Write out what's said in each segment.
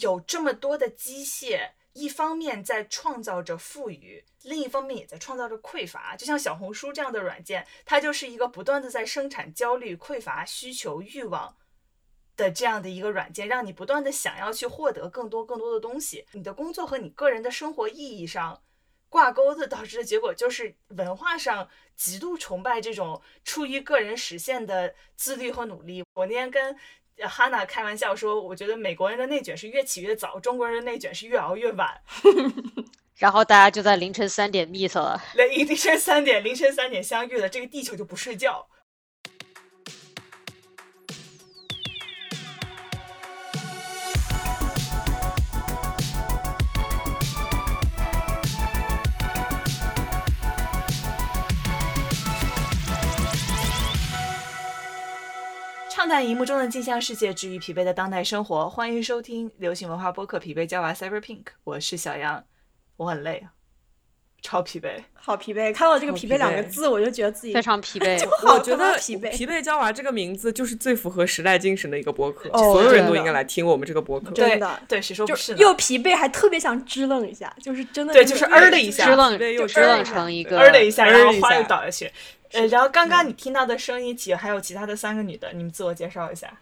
有这么多的机械，一方面在创造着富裕，另一方面也在创造着匮乏。就像小红书这样的软件，它就是一个不断的在生产焦虑、匮乏、需求、欲望的这样的一个软件，让你不断的想要去获得更多更多的东西。你的工作和你个人的生活意义上挂钩的，导致的结果就是文化上极度崇拜这种出于个人实现的自律和努力。我那天跟哈娜开玩笑说，我觉得美国人的内卷是越起越早，中国人的内卷是越熬越晚。然后大家就在凌晨三点 meet 了，凌凌晨三点，凌晨三点相遇了，这个地球就不睡觉。畅谈荧幕中的镜像世界，治愈疲惫的当代生活。欢迎收听流行文化播客《疲惫娇娃 Cyber Pink》，我是小杨，我很累啊，超疲惫，好疲惫。看到这个“疲惫”两个字，我就觉得自己非常疲惫。我觉得疲惫。疲惫娇娃这个名字就是最符合时代精神的一个播客，哦所有人都应该来听我们这个播客。真的对，谁说不就是呢？又疲惫，还特别想支棱一下，就是真的对就是儿儿的一下支棱又支棱成一个儿的一下，然后花又倒下去。呃，然后刚刚你听到的声音起还有其他的三个女的，你们自我介绍一下。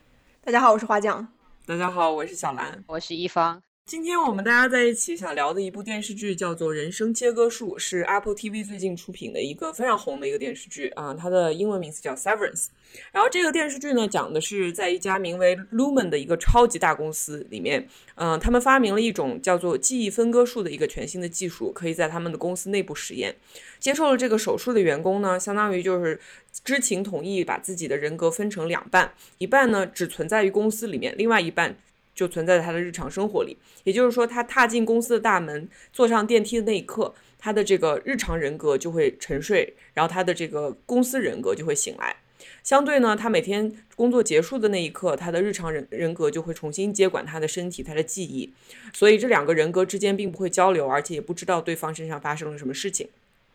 大家好，我是花匠。大家好，我是小兰。我是一方，今天我们大家在一起想聊的一部电视剧叫做《人生切割术》，是 Apple TV 最近出品的一个非常红的一个电视剧啊、它的英文名字叫 Severance。然后这个电视剧呢，讲的是在一家名为 Lumen 的一个超级大公司里面，嗯、他们发明了一种叫做记忆分割术的一个全新的技术，可以在他们的公司内部实验。接受了这个手术的员工呢，相当于就是知情同意把自己的人格分成两半，一半呢只存在于公司里面，另外一半就存在他的日常生活里。也就是说，他踏进公司的大门，坐上电梯的那一刻，他的这个日常人格就会沉睡，然后他的这个公司人格就会醒来。相对呢，他每天工作结束的那一刻，他的日常人人格就会重新接管他的身体、他的记忆，所以这两个人格之间并不会交流，而且也不知道对方身上发生了什么事情。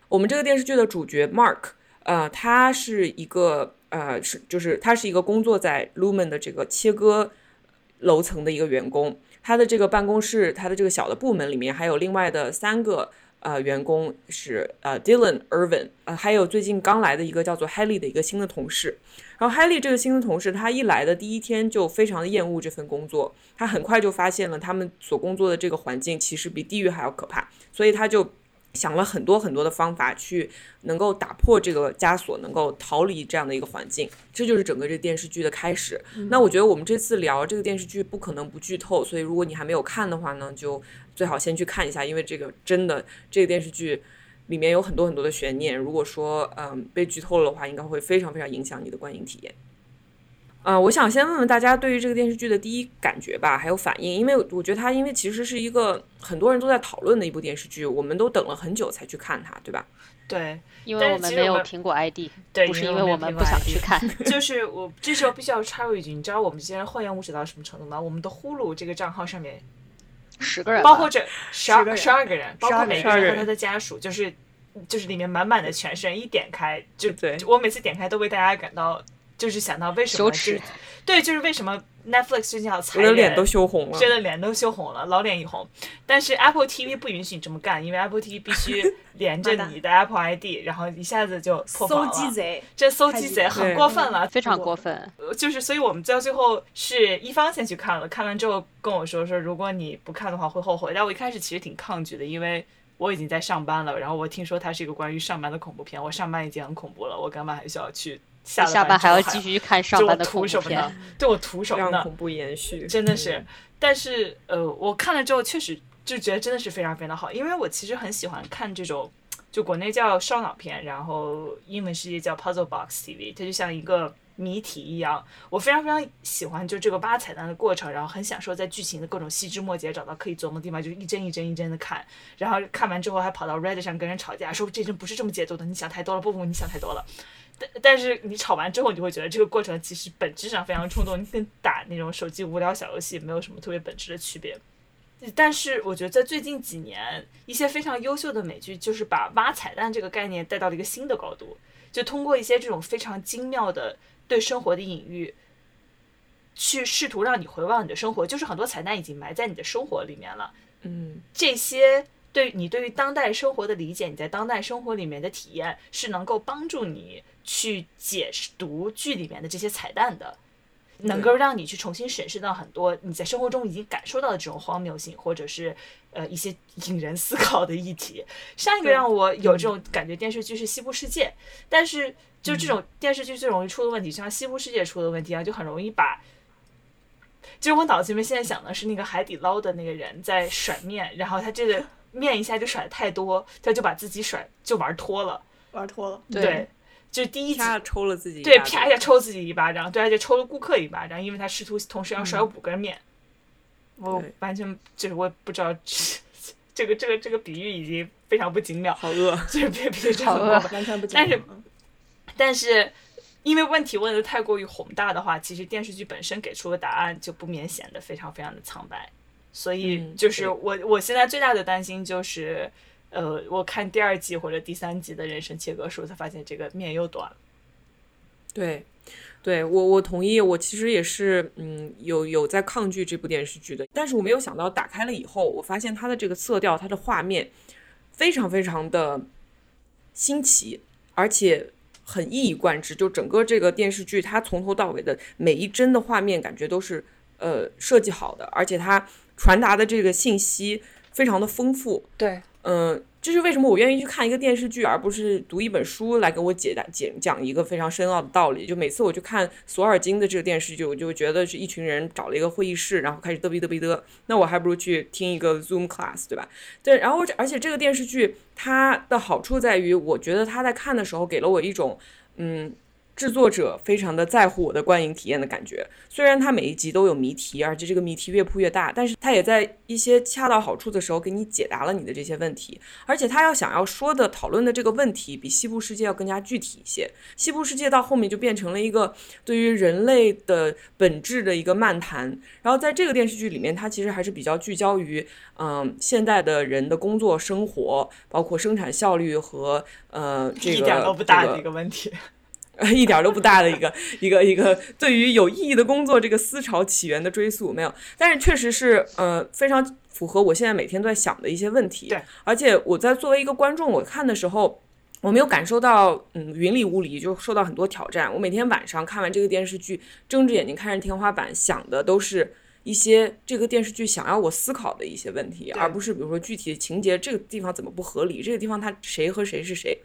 我们这个电视剧的主角 Mark，呃，他是一个呃是就是他是一个工作在 Lumen 的这个切割楼层的一个员工，他的这个办公室，他的这个小的部门里面还有另外的三个呃员工是呃 Dylan、Irvin，呃还有最近刚来的一个叫做 Haley 的一个新的同事。然后 Haley 这个新的同事，他一来的第一天就非常的厌恶这份工作，他很快就发现了他们所工作的这个环境其实比地狱还要可怕，所以他就想了很多很多的方法去能够打破这个枷锁，能够逃离这样的一个环境。这就是整个这电视剧的开始。那我觉得我们这次聊这个电视剧不可能不剧透，所以如果你还没有看的话呢，就最好先去看一下，因为这个真的这个电视剧里面有很多很多的悬念。如果说嗯被剧透了的话，应该会非常非常影响你的观影体验。啊、我想先问问大家对于这个电视剧的第一感觉吧，还有反应，因为我觉得它因为其实是一个很多人都在讨论的一部电视剧，我们都等了很久才去看它，对吧？对因为我们没有苹果 ID，对，不是因为我们不想去看。就是我这时候必须要插入一句，你知道我们这些人厚颜无耻到什么程度吗？我们的呼噜这个账号上面十个人，包括这十二个十二个人，包括每个人个人和他的家属，就是就是里面满满的全是人，一点开就对我每次点开都为大家感到就是想到为什么羞耻就是对，就是为什么 Netflix 最近要裁人，我的脸都羞红了。真的脸都羞红了，老脸一红。但是 Apple TV 不允许你这么干，因为 Apple TV 必须 连着你的 Apple ID，然后一下子就破防了。搜鸡贼，这搜鸡贼很过分了，非常过分。呃就是，所以我们到最后是一方先去看了，看完之后跟我说说，如果你不看的话会后悔。但我一开始其实挺抗拒的，因为我已经在上班了，然后我听说它是一个关于上班的恐怖片，我上班已经很恐怖了，我干嘛还需要去下班还要继续看上就我班的恐怖图什么呢片，？对我图什么呢？让恐怖延续，真的是嗯，但是呃，我看了之后确实就觉得真的是非常非常好，因为我其实很喜欢看这种，就国内叫烧脑片，然后英文世界叫 Puzzle Box TV，它就像一个谜题一样，我非常非常喜欢就这个挖彩蛋的过程，然后很享受在剧情的各种细枝末节找到可以琢磨的地方，就一帧一帧一帧的看，然后看完之后还跑到 Reddit 上跟人吵架，说这帧不是这么解读的，你想太多了，不不，你想太多了。但但是你吵完之后，你就会觉得这个过程其实本质上非常冲动，你跟打那种手机无聊小游戏没有什么特别本质的区别。但是我觉得在最近几年，一些非常优秀的美剧就是把挖彩蛋这个概念带到了一个新的高度，就通过一些这种非常精妙的对生活的隐喻，去试图让你回望你的生活，就是很多彩蛋已经埋在你的生活里面了。嗯，这些对你对于当代生活的理解，你在当代生活里面的体验，是能够帮助你去解读剧里面的这些彩蛋的，能够让你去重新审视到很多你在生活中已经感受到的这种荒谬性，或者是呃一些引人思考的议题。上一个让我有这种感觉电视剧是《西部世界》，但是就这种电视剧最容易出的问题，像《西部世界》出的问题啊，就很容易把。就是我脑子里面现在想的是那个海底捞的那个人在甩面，然后他这个面一下就甩的太多，他就把自己甩就玩脱了，玩脱了。对，就是第一下抽了自己，对，啪一下抽自己一巴掌，对，而且抽了顾客一巴掌，因为他试图同时要甩五根面。我完全就是我也不知道这个这个这个比喻已经非常不精妙，好饿，这个比喻好饿，完全不精但是但是。因为问题问的太过于宏大的话，其实电视剧本身给出的答案就不免显得非常非常的苍白，所以就是我我现在最大的担心就是，呃，我看第二季或者第三季的人生切割术，才发现这个面又短了。对，对我我同意，我其实也是，嗯，有有在抗拒这部电视剧的，但是我没有想到打开了以后，我发现它的这个色调，它的画面非常非常的新奇，而且。很一以贯之，就整个这个电视剧，它从头到尾的每一帧的画面感觉都是呃设计好的，而且它传达的这个信息非常的丰富。对，嗯。这是为什么我愿意去看一个电视剧，而不是读一本书来给我解答、解讲一个非常深奥的道理。就每次我去看索尔金的这个电视剧，我就觉得是一群人找了一个会议室，然后开始嘚逼嘚逼嘚。那我还不如去听一个 Zoom class，对吧？对，然后而且这个电视剧它的好处在于，我觉得他在看的时候给了我一种嗯。制作者非常的在乎我的观影体验的感觉，虽然他每一集都有谜题，而且这个谜题越铺越大，但是他也在一些恰到好处的时候给你解答了你的这些问题，而且他要想要说的讨论的这个问题比西部世界要更加具体一些。西部世界到后面就变成了一个对于人类的本质的一个漫谈，然后在这个电视剧里面，它其实还是比较聚焦于嗯现代的人的工作生活，包括生产效率和呃这个一点都不大的一个问题。一点都不大的一个一个一个对于有意义的工作这个思潮起源的追溯没有，但是确实是呃非常符合我现在每天都在想的一些问题。对，而且我在作为一个观众，我看的时候，我没有感受到嗯云里雾里，就受到很多挑战。我每天晚上看完这个电视剧，睁着眼睛看着天花板，想的都是一些这个电视剧想要我思考的一些问题，而不是比如说具体的情节这个地方怎么不合理，这个地方它谁和谁是谁。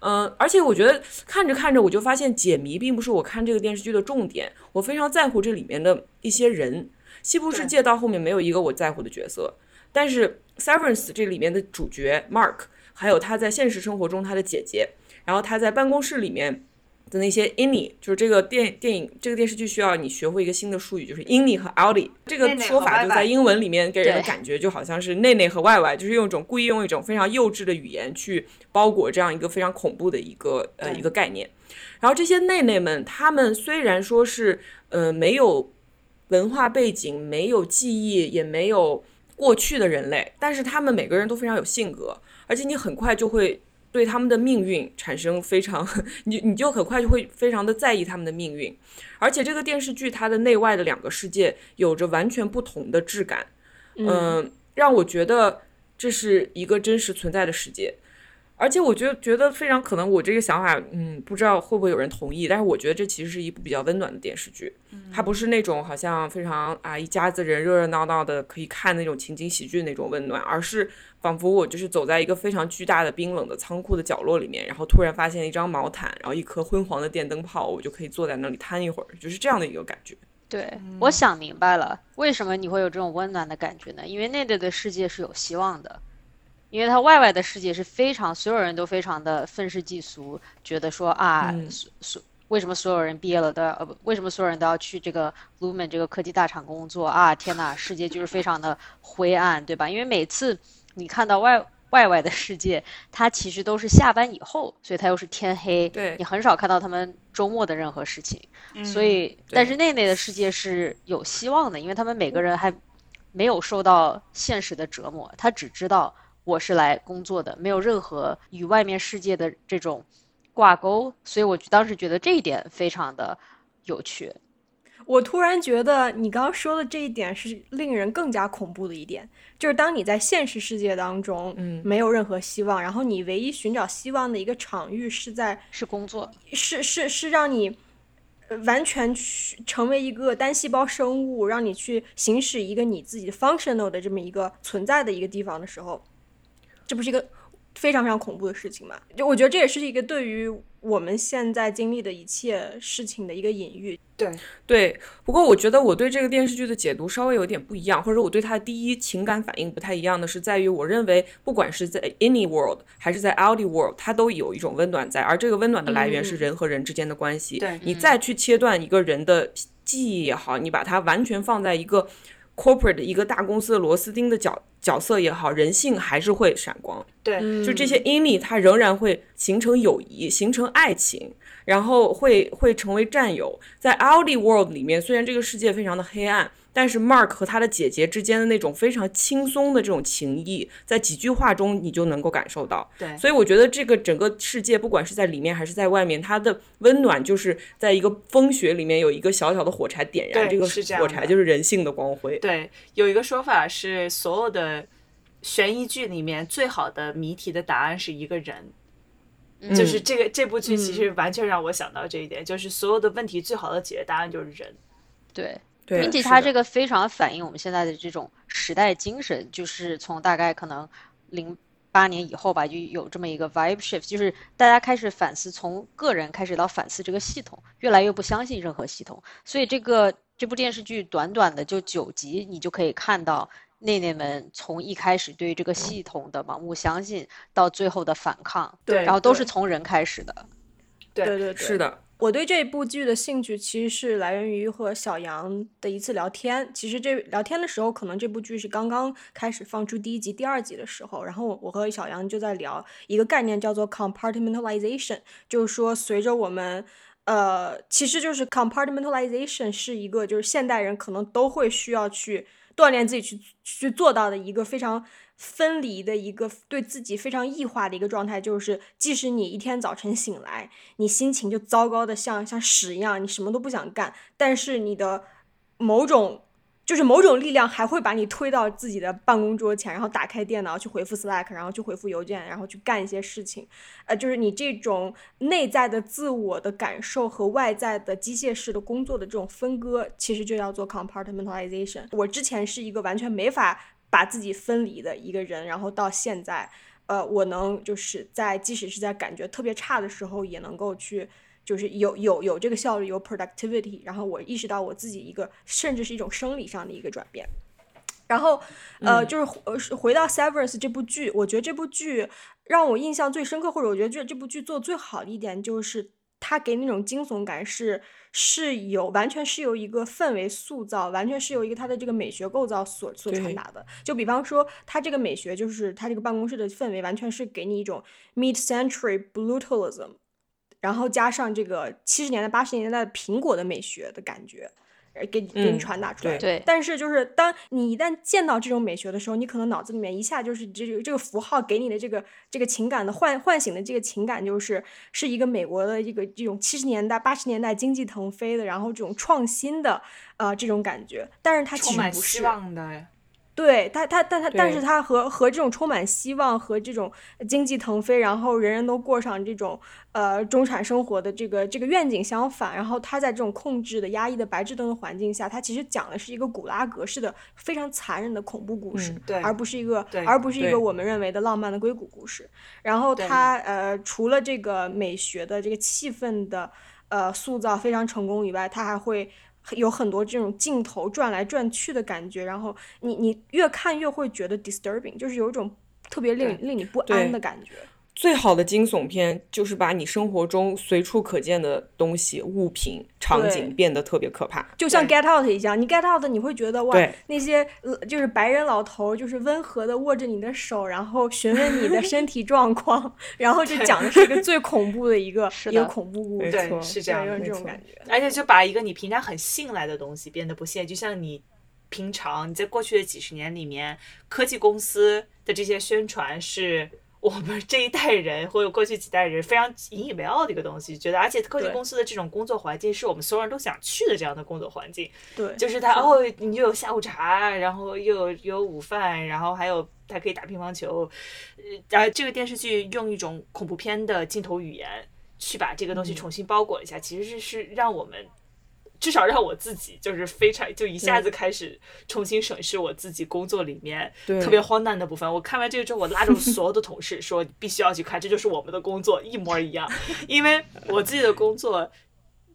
嗯，而且我觉得看着看着，我就发现解谜并不是我看这个电视剧的重点。我非常在乎这里面的一些人。西部世界到后面没有一个我在乎的角色，但是《Severance》这里面的主角 Mark，还有他在现实生活中他的姐姐，然后他在办公室里面。的那些 innie，就是这个电电影这个电视剧需要你学会一个新的术语，就是 innie 和 outie 这个说法就在英文里面给人的感觉就好像是内内和外外，就是用一种故意用一种非常幼稚的语言去包裹这样一个非常恐怖的一个呃一个概念。然后这些内内们，他们虽然说是呃没有文化背景、没有记忆、也没有过去的人类，但是他们每个人都非常有性格，而且你很快就会。对他们的命运产生非常，你你就很快就会非常的在意他们的命运，而且这个电视剧它的内外的两个世界有着完全不同的质感，嗯，让我觉得这是一个真实存在的世界。而且我觉得觉得非常可能，我这个想法，嗯，不知道会不会有人同意。但是我觉得这其实是一部比较温暖的电视剧，它不是那种好像非常啊一家子人热热闹闹的可以看那种情景喜剧那种温暖，而是仿佛我就是走在一个非常巨大的冰冷的仓库的角落里面，然后突然发现一张毛毯，然后一颗昏黄的电灯泡，我就可以坐在那里瘫一会儿，就是这样的一个感觉。对，我想明白了，为什么你会有这种温暖的感觉呢？因为那里的世界是有希望的。因为他外外的世界是非常，所有人都非常的愤世嫉俗，觉得说啊，所所为什么所有人毕业了都要呃不，为什么所有人都要去这个 Lumen 这个科技大厂工作啊？天呐，世界就是非常的灰暗，对吧？因为每次你看到外外外的世界，它其实都是下班以后，所以它又是天黑，对你很少看到他们周末的任何事情。所以，但是内内的世界是有希望的，因为他们每个人还没有受到现实的折磨，他只知道。我是来工作的，没有任何与外面世界的这种挂钩，所以我当时觉得这一点非常的有趣。我突然觉得你刚刚说的这一点是令人更加恐怖的一点，就是当你在现实世界当中，嗯没有任何希望，然后你唯一寻找希望的一个场域是在是工作，是是是让你呃完全去成为一个单细胞生物，让你去行使一个你自己 functional 的这么一个存在的一个地方的时候，这不是一个非常非常恐怖的事情嘛？就我觉得这也是一个对于我们现在经历的一切事情的一个隐喻。对，对，不过我觉得我对这个电视剧的解读稍微有点不一样，或者我对它的第一情感反应不太一样的是在于，我认为不管是在 Any World 还是在 Outie World，它都有一种温暖在，而这个温暖的来源是人和人之间的关系。对你再去切断一个人的记忆也好，你把它完全放在一个 corporate 一个大公司的螺丝钉的角角色也好，人性还是会闪光。对，就这些 in 力，它仍然会形成友谊，形成爱情，然后会会成为战友。在 Audi World 里面，虽然这个世界非常的黑暗，但是 Mark 和他的姐姐之间的那种非常轻松的这种情谊，在几句话中你就能够感受到。对所以我觉得这个整个世界，不管是在里面还是在外面，它的温暖就是在一个风雪里面有一个小小的火柴点燃，这个火柴就是人性的光辉。对，有一个说法是，所有的悬疑剧里面最好的谜题的答案是一个人。就是这个这部剧其实完全让我想到这一点，就是所有的问题最好的解决答案就是人。对，并且它这个非常反映我们现在的这种时代精神，就是从大概可能零八年以后吧，就有这么一个 vibe shift，就是大家开始反思，从个人开始到反思这个系统，越来越不相信任何系统。所以这个这部电视剧短短的就九集，你就可以看到内内们从一开始对这个系统的盲目相信，到最后的反抗，对然后都是从人开始的。对对对对，是的，我对这部剧的兴趣其实是来源于和小杨的一次聊天。其实这聊天的时候，可能这部剧是刚刚开始放出第一集、第二集的时候，然后我和小杨就在聊一个概念，叫做 compartmentalization，就是说随着我们。呃，其实就是 compartmentalization 是一个，就是现代人可能都会需要去锻炼自己去去做到的一个非常分离的一个对自己非常异化的一个状态，就是即使你一天早晨醒来，你心情就糟糕的像像屎一样，你什么都不想干，但是你的某种就是某种力量还会把你推到自己的办公桌前，然后打开电脑去回复 Slack，然后去回复邮件，然后去干一些事情。呃，就是你这种内在的自我的感受和外在的机械式的工作的这种分割，其实就叫做 compartmentalization。我之前是一个完全没法把自己分离的一个人，然后到现在，呃，我能就是在即使是在感觉特别差的时候，也能够去。就是有有有这个效率，有 productivity，然后我意识到我自己一个甚至是一种生理上的一个转变。然后，呃，就是回呃回到《Severance》这部剧，我觉得这部剧让我印象最深刻，或者我觉得这这部剧做得最好的一点，就是它给那种惊悚感是是有完全是由一个氛围塑造，完全是由一个它的这个美学构造所所传达的。就比方说，它这个美学就是它这个办公室的氛围，完全是给你一种 mid-century brutalism。然后加上这个七十年代、八十年代的苹果的美学的感觉，呃，给给你嗯传达出来。对但是就是当你一旦见到这种美学的时候，你可能脑子里面一下就是这个这个符号给你的这个这个情感的唤唤醒的这个情感，就是是一个美国的一个这种七十年代、八十年代经济腾飞的，然后这种创新的呃这种感觉。但是它其充满希实不是。望的，对他，他，但它，但是对它和和这种充满希望和这种经济腾飞，然后人人都过上这种呃中产生活的这个这个愿景相反。然后他在这种控制的、压抑的白炽灯的环境下，他其实讲的是一个古拉格式的非常残忍的恐怖故事，嗯对而不是一个对而不是一个我们认为的浪漫的硅谷故事。然后对它呃，除了这个美学的这个气氛的呃塑造非常成功以外，他还会有很多这种镜头转来转去的感觉，然后你你越看越会觉得 disturbing，就是有一种特别令令你不安的感觉。最好的惊悚片就是把你生活中随处可见的东西、物品、场景变得特别可怕。就像 Get Out 一样，你 Get Out 你会觉得哇，那些呃就是白人老头就是温和的握着你的手，然后询问你的身体状况，然后就讲的是一个最恐怖的一个 是一个恐怖故事，对是这样的对有这种感觉。而且就把一个你平常很信赖的东西变得不信赖，就像你平常你在过去的几十年里面，科技公司的这些宣传是。我们这一代人或者过去几代人非常引以为傲的一个东西，觉得而且科技公司的这种工作环境是我们所有人都想去的这样的工作环境。对，就是它哦，你又有下午茶，然后又有有午饭，然后还有还可以打乒乓球，呃，然后这个电视剧用一种恐怖片的镜头语言去把这个东西重新包裹一下，其实是是让我们。至少让我自己就是非常就一下子开始重新审视我自己工作里面对特别荒诞的部分。我看完这个之后，我拉着 所有的同事说：“你必须要去看，这就是我们的工作，一模一样。”因为我自己的工作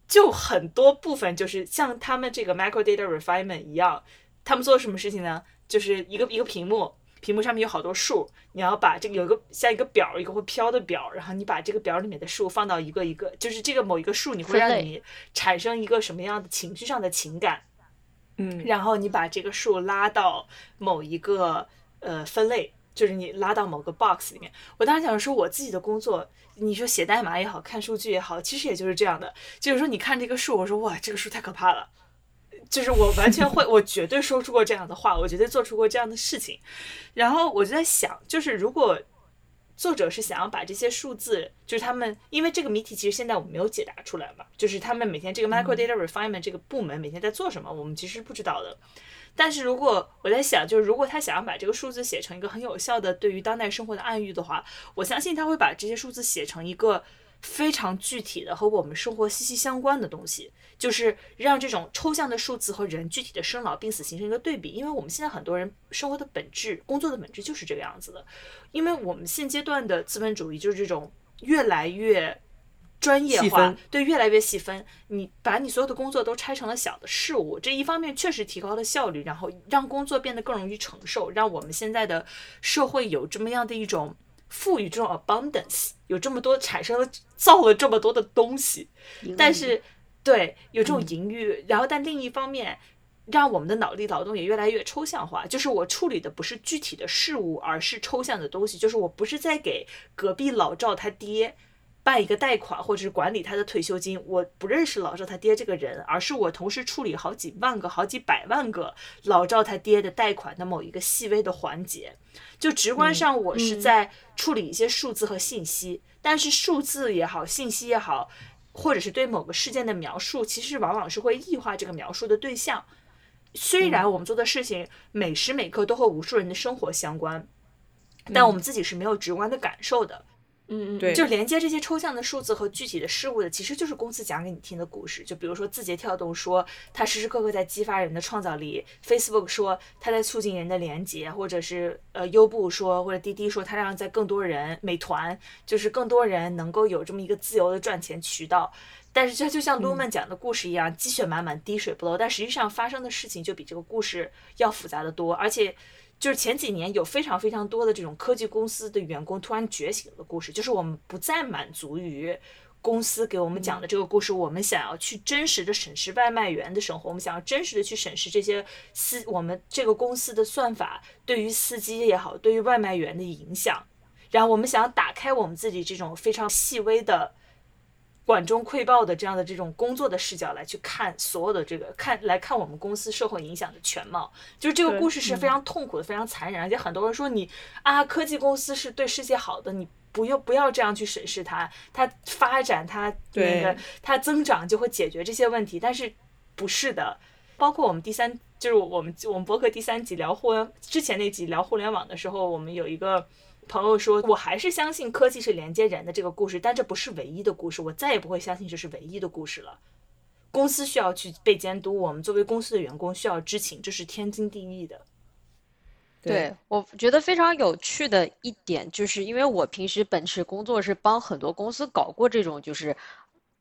就很多部分就是像他们这个 micro data refinement 一样，他们做什么事情呢？就是一个一个屏幕，屏幕上面有好多数，你要把这个有一个像一个表，一个会飘的表，然后你把这个表里面的数放到一个一个，就是这个某一个数，你会让你产生一个什么样的情绪上的情感，嗯，然后你把这个数拉到某一个呃分类，就是你拉到某个 box 里面。我当时想说，我自己的工作，你说写代码也好看数据也好，其实也就是这样的，就是说你看这个数，我说哇，这个数太可怕了。就是我完全会，我绝对说出过这样的话，我绝对做出过这样的事情。然后我就在想，就是如果作者是想要把这些数字，就是他们，因为这个谜题其实现在我们没有解答出来嘛，就是他们每天这个 micro data refinement 这个部门每天在做什么，我们其实是不知道的。但是如果我在想，就是如果他想要把这个数字写成一个很有效的对于当代生活的暗喻的话，我相信他会把这些数字写成一个非常具体的和我们生活息息相关的东西，就是让这种抽象的数字和人具体的生老病死形成一个对比。因为我们现在很多人生活的本质、工作的本质就是这个样子的，因为我们现阶段的资本主义就是这种越来越。专业化，对，越来越细分。你把你所有的工作都拆成了小的事物，这一方面确实提高了效率，然后让工作变得更容易承受，让我们现在的社会有这么样的一种赋予，这种 abundance，有这么多产生了造了这么多的东西，但是对有这种盈余，然后但另一方面。让我们的脑力劳动也越来越抽象化，就是我处理的不是具体的事物，而是抽象的东西。就是我不是在给隔壁老赵他爹办一个贷款，或者是管理他的退休金。我不认识老赵他爹这个人，而是我同时处理好几万个、好几百万个老赵他爹的贷款的某一个细微的环节。就直观上，我是在处理一些数字和信息，但是数字也好，信息也好，或者是对某个事件的描述，其实往往是会异化这个描述的对象。虽然我们做的事情每时每刻都和无数人的生活相关，但我们自己是没有直观的感受的。嗯嗯，对就连接这些抽象的数字和具体的事物的，其实就是公司讲给你听的故事。就比如说字节跳动说它时时刻刻在激发人的创造力，Facebook 说它在促进人的连接，或者是呃优步说或者滴滴说它让在更多人，美团就是更多人能够有这么一个自由的赚钱渠道。但是它就像 Lumen 讲的故事一样，积雪满满，滴水不漏。但实际上发生的事情就比这个故事要复杂的多，而且就是前几年有非常非常多的这种科技公司的员工突然觉醒的故事，就是我们不再满足于公司给我们讲的这个故事，我们想要去真实的审视外卖员的生活，我们想要真实的去审视这些司我们这个公司的算法对于司机也好，对于外卖员的影响，然后我们想要打开我们自己这种非常细微的。管中窥豹的这样的这种工作的视角来去看所有的这个看来看我们公司社会影响的全貌，就是这个故事是非常痛苦的，非常残忍，而且很多人说你啊，科技公司是对世界好的，你不要不要这样去审视它，它发展它那个它增长就会解决这些问题，但是不是的，包括我们第三就是我们我们博客第三集聊互联之前那集聊互联网的时候，我们有一个。朋友说：“我还是相信科技是连接人的这个故事，但这不是唯一的故事。我再也不会相信这是唯一的故事了。公司需要去被监督，我们作为公司的员工需要知情，这是天经地义的。对，我觉得非常有趣的一点，就是因为我平时本职工作是帮很多公司搞过这种就是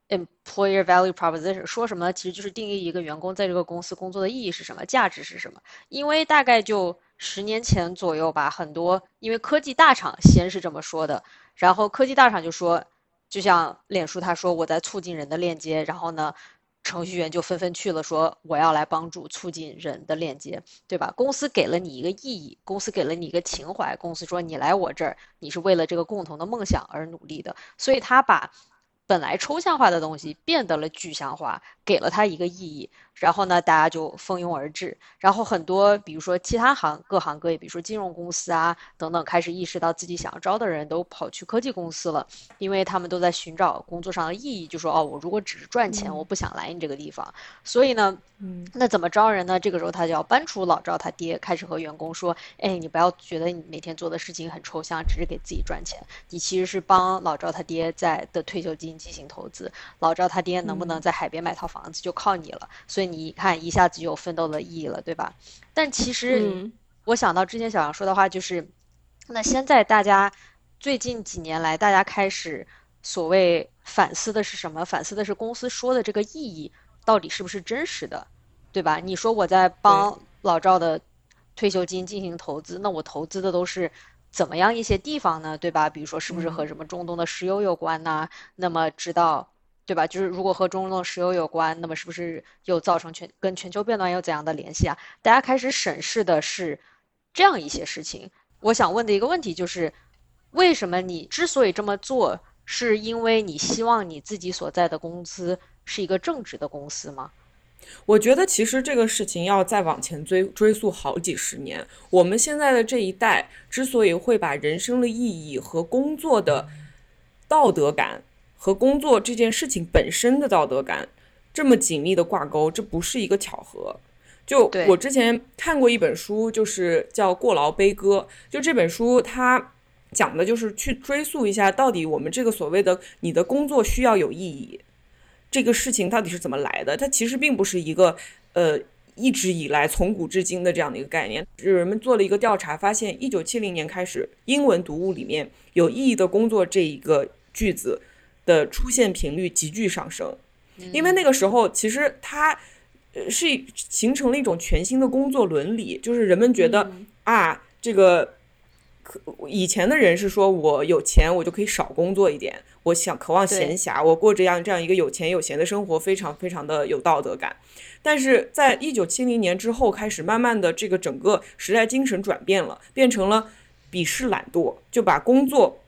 employer value proposition，说什么？其实就是定义一个员工在这个公司工作的意义是什么，价值是什么。因为大概就十年前左右吧，很多因为科技大厂先是这么说的，然后科技大厂就说，就像脸书他说我在促进人的链接，然后呢。程序员就纷纷去了，说我要来帮助促进人的链接，对吧？公司给了你一个意义，公司给了你一个情怀，公司说你来我这儿，你是为了这个共同的梦想而努力的，所以他把本来抽象化的东西变得了具象化，给了他一个意义，然后呢，大家就蜂拥而至，然后很多比如说其他行各行各业，比如说金融公司啊等等，开始意识到自己想要招的人都跑去科技公司了，因为他们都在寻找工作上的意义，就说哦，我如果只是赚钱，我不想来你这个地方，所以呢，嗯，那怎么招人呢？这个时候他就要搬出老赵他爹，开始和员工说，哎，你不要觉得你每天做的事情很抽象，只是给自己赚钱，你其实是帮老赵他爹在的退休金进行投资，老赵他爹能不能在海边买套房子就靠你了，所以你一看一下子就有奋斗的意义了，对吧？但其实嗯我想到之前小杨说的话，就是那现在大家最近几年来，大家开始所谓反思的是什么？反思的是公司说的这个意义到底是不是真实的，对吧？你说我在帮老赵的退休金进行投资，那我投资的都是怎么样一些地方呢？对吧？比如说是不是和什么中东的石油有关呐？那么知道。对吧？就是如果和中东石油有关，那么是不是又造成全跟全球变暖有怎样的联系啊？大家开始审视的是这样一些事情。我想问的一个问题就是，为什么你之所以这么做，是因为你希望你自己所在的公司是一个正直的公司吗？我觉得其实这个事情要再往前追追溯好几十年。我们现在的这一代之所以会把人生的意义和工作的道德感和工作这件事情本身的道德感这么紧密的挂钩，这不是一个巧合。就我之前看过一本书，就是叫《过劳悲歌》，就这本书它讲的就是去追溯一下，到底我们这个所谓的你的工作需要有意义，这个事情到底是怎么来的？它其实并不是一个呃一直以来从古至今的这样的一个概念。有人们做了一个调查，发现一九七零年开始，英文读物里面有意义的工作这一个句子的出现频率急剧上升，因为那个时候其实它。呃，是形成了一种全新的工作伦理，就是人们觉得、啊，这个可以前的人是说我有钱，我就可以少工作一点，我想渴望闲暇，我过这样这样一个有钱有闲的生活，非常非常的有道德感。但是在一九七零年之后开始，慢慢的这个整个时代精神转变了，变成了鄙视懒惰，就把工作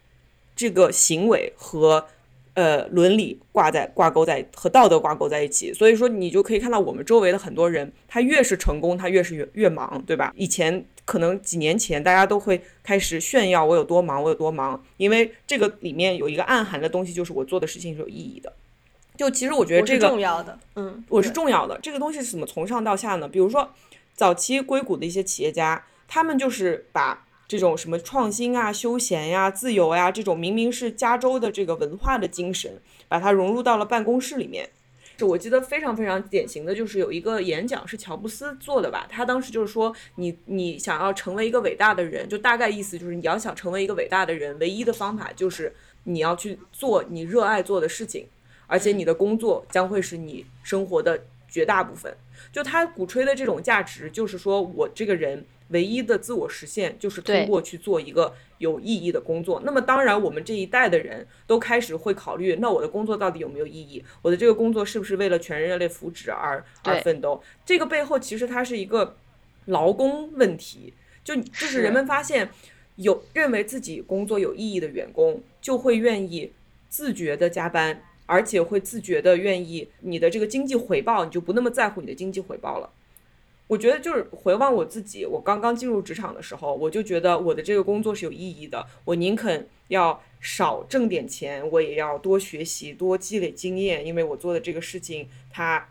这个行为和呃伦理挂在挂钩在和道德挂钩在一起，所以说你就可以看到我们周围的很多人，他越是成功，他越是越越忙，对吧？以前可能几年前大家都会开始炫耀我有多忙，我有多忙，因为这个里面有一个暗含的东西，就是我做的事情是有意义的。就其实我觉得这个重要的，嗯，我是重要的。这个东西是怎么从上到下呢？比如说，早期硅谷的一些企业家，他们就是把这种什么创新啊、休闲呀、自由呀这种明明是加州的这个文化的精神，把它融入到了办公室里面。是我记得非常非常典型的就是有一个演讲是乔布斯做的吧，他当时就是说你你想要成为一个伟大的人，就大概意思就是你要想成为一个伟大的人，唯一的方法就是你要去做你热爱做的事情，而且你的工作将会是你生活的绝大部分。就他鼓吹的这种价值，就是说我这个人唯一的自我实现，就是通过去做一个有意义的工作。那么当然，我们这一代的人都开始会考虑，那我的工作到底有没有意义？我的这个工作是不是为了全人类福祉而而奋斗？这个背后其实它是一个劳工问题，就就是是人们发现有认为自己工作有意义的员工，就会愿意自觉的加班，而且会自觉的愿意你的这个经济回报，你就不那么在乎你的经济回报了。我觉得就是回望我自己，我刚刚进入职场的时候，我就觉得我的这个工作是有意义的，我宁肯要少挣点钱，我也要多学习、多积累经验，因为我做的这个事情，它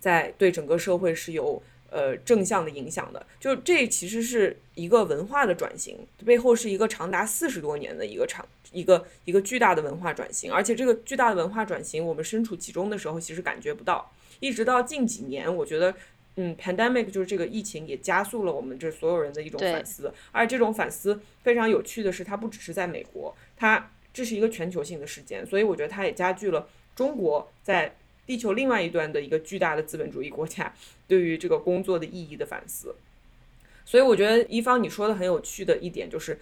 在对整个社会是有呃正向的影响的。就这其实是一个文化的转型，背后是一个长达四十多年的一个长一个一个巨大的文化转型，而且这个巨大的文化转型，我们身处其中的时候，其实感觉不到，一直到近几年，我觉得。嗯，pandemic 就是这个疫情也加速了我们这所有人的一种反思，而这种反思非常有趣的是，它不只是在美国，它这是一个全球性的事件，所以我觉得它也加剧了中国在地球另外一端的一个巨大的资本主义国家对于这个工作的意义的反思。所以我觉得一方你说的很有趣的一点就是，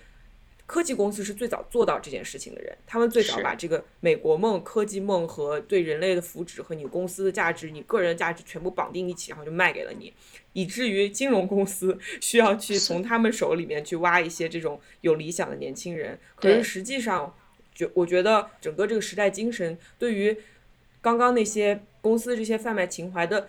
科技公司是最早做到这件事情的人，他们最早把这个美国梦、科技梦和对人类的福祉和你公司的价值、你个人的价值全部绑定一起，然后就卖给了你，以至于金融公司需要去从他们手里面去挖一些这种有理想的年轻人。可是实际上，觉我觉得整个这个时代精神对于刚刚那些公司这些贩卖情怀的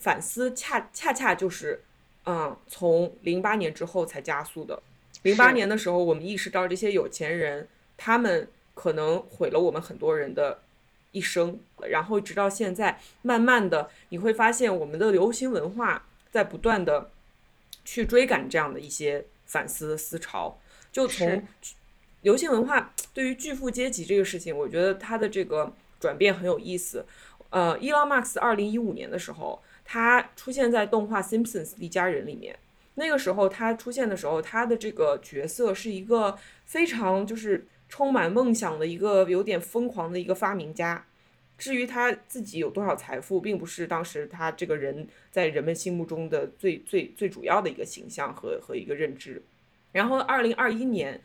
反思恰恰恰就是，嗯，从零八年之后才加速的。零八年的时候，我们意识到这些有钱人，他们可能毁了我们很多人的一生，然后直到现在，慢慢的你会发现，我们的流行文化在不断的去追赶这样的一些反思思潮，就从流行文化对于巨富阶级这个事情，我觉得它的这个转变很有意思。呃，伊朗马克思二零一五年的时候，他出现在动画《Simpsons 一家人》里面。那个时候他出现的时候，他的这个角色是一个非常就是充满梦想的一个有点疯狂的一个发明家。至于他自己有多少财富，并不是当时他这个人在人们心目中的最最最主要的一个形象和和一个认知。然后，二零二一年，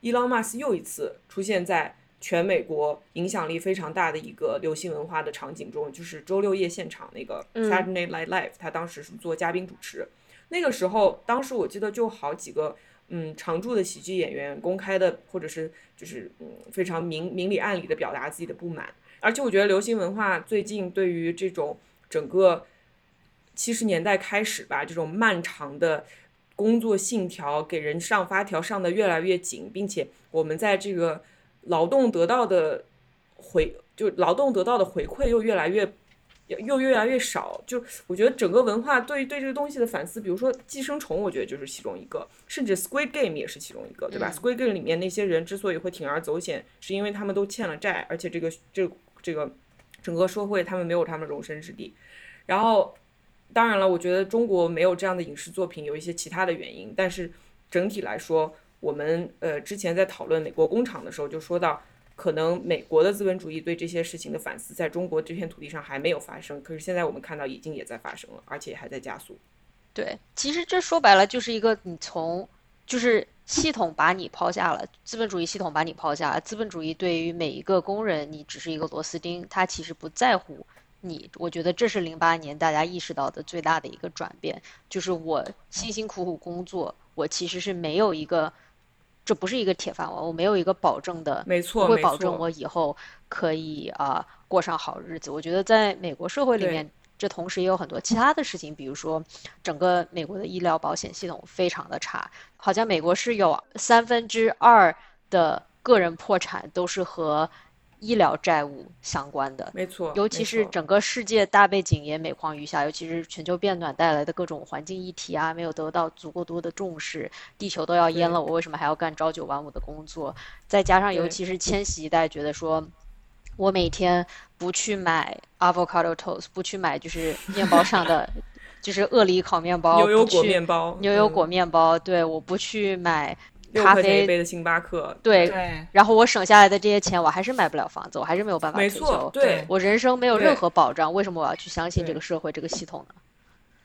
伊朗马斯又一次出现在全美国影响力非常大的一个流行文化的场景中，就是周六夜现场那个 Saturday Night Live，、他当时是做嘉宾主持。那个时候，当时我记得就好几个嗯常驻的喜剧演员公开的，或者是就是嗯非常明明里暗里的表达自己的不满。而且我觉得流行文化最近对于这种整个七十年代开始吧，这种漫长的工作信条给人上发条上的越来越紧，并且我们在这个劳动得到的回就劳动得到的回馈又越来越又越来越少。就我觉得整个文化对对这个东西的反思，比如说《寄生虫》，我觉得就是其中一个，甚至《Squid Game》也是其中一个，对吧、嗯 s q u i d Game》里面那些人之所以会铤而走险，是因为他们都欠了债，而且这个这个这个整个社会他们没有他们容身之地。然后，当然了，我觉得中国没有这样的影视作品，有一些其他的原因。但是整体来说，我们呃之前在讨论美国工厂的时候，就说到，可能美国的资本主义对这些事情的反思，在中国这片土地上还没有发生。可是现在我们看到，已经也在发生了，而且还在加速。对，其实这说白了就是一个你从就是系统把你抛下了，资本主义系统把你抛下了，资本主义对于每一个工人，你只是一个螺丝钉，他其实不在乎你。我觉得这是零八年大家意识到的最大的一个转变，就是我辛辛苦苦工作，我其实是没有一个，这不是一个铁饭碗，我没有一个保证的，没错，不会保证我以后可以啊、过上好日子。我觉得在美国社会里面，这同时也有很多其他的事情，比如说整个美国的医疗保险系统非常的差，好像美国是有三分之二的个人破产都是和医疗债务相关的。没错，尤其是整个世界大背景也每况愈下，尤其是全球变暖带来的各种环境议题啊，没有得到足够多的重视，地球都要淹了，我为什么还要干朝九晚五的工作？再加上尤其是千禧一代觉得说，我每天不去买 avocado toast，不去买就是面包上的 就是鳄梨烤面包，牛油果面包，嗯牛油果面包，对，我不去买六咖啡，一杯的星巴克，对，对，然后我省下来的这些钱，我还是买不了房子，我还是没有办法没退休错，。对我人生没有任何保障，为什么我要去相信这个社会、这个系统呢？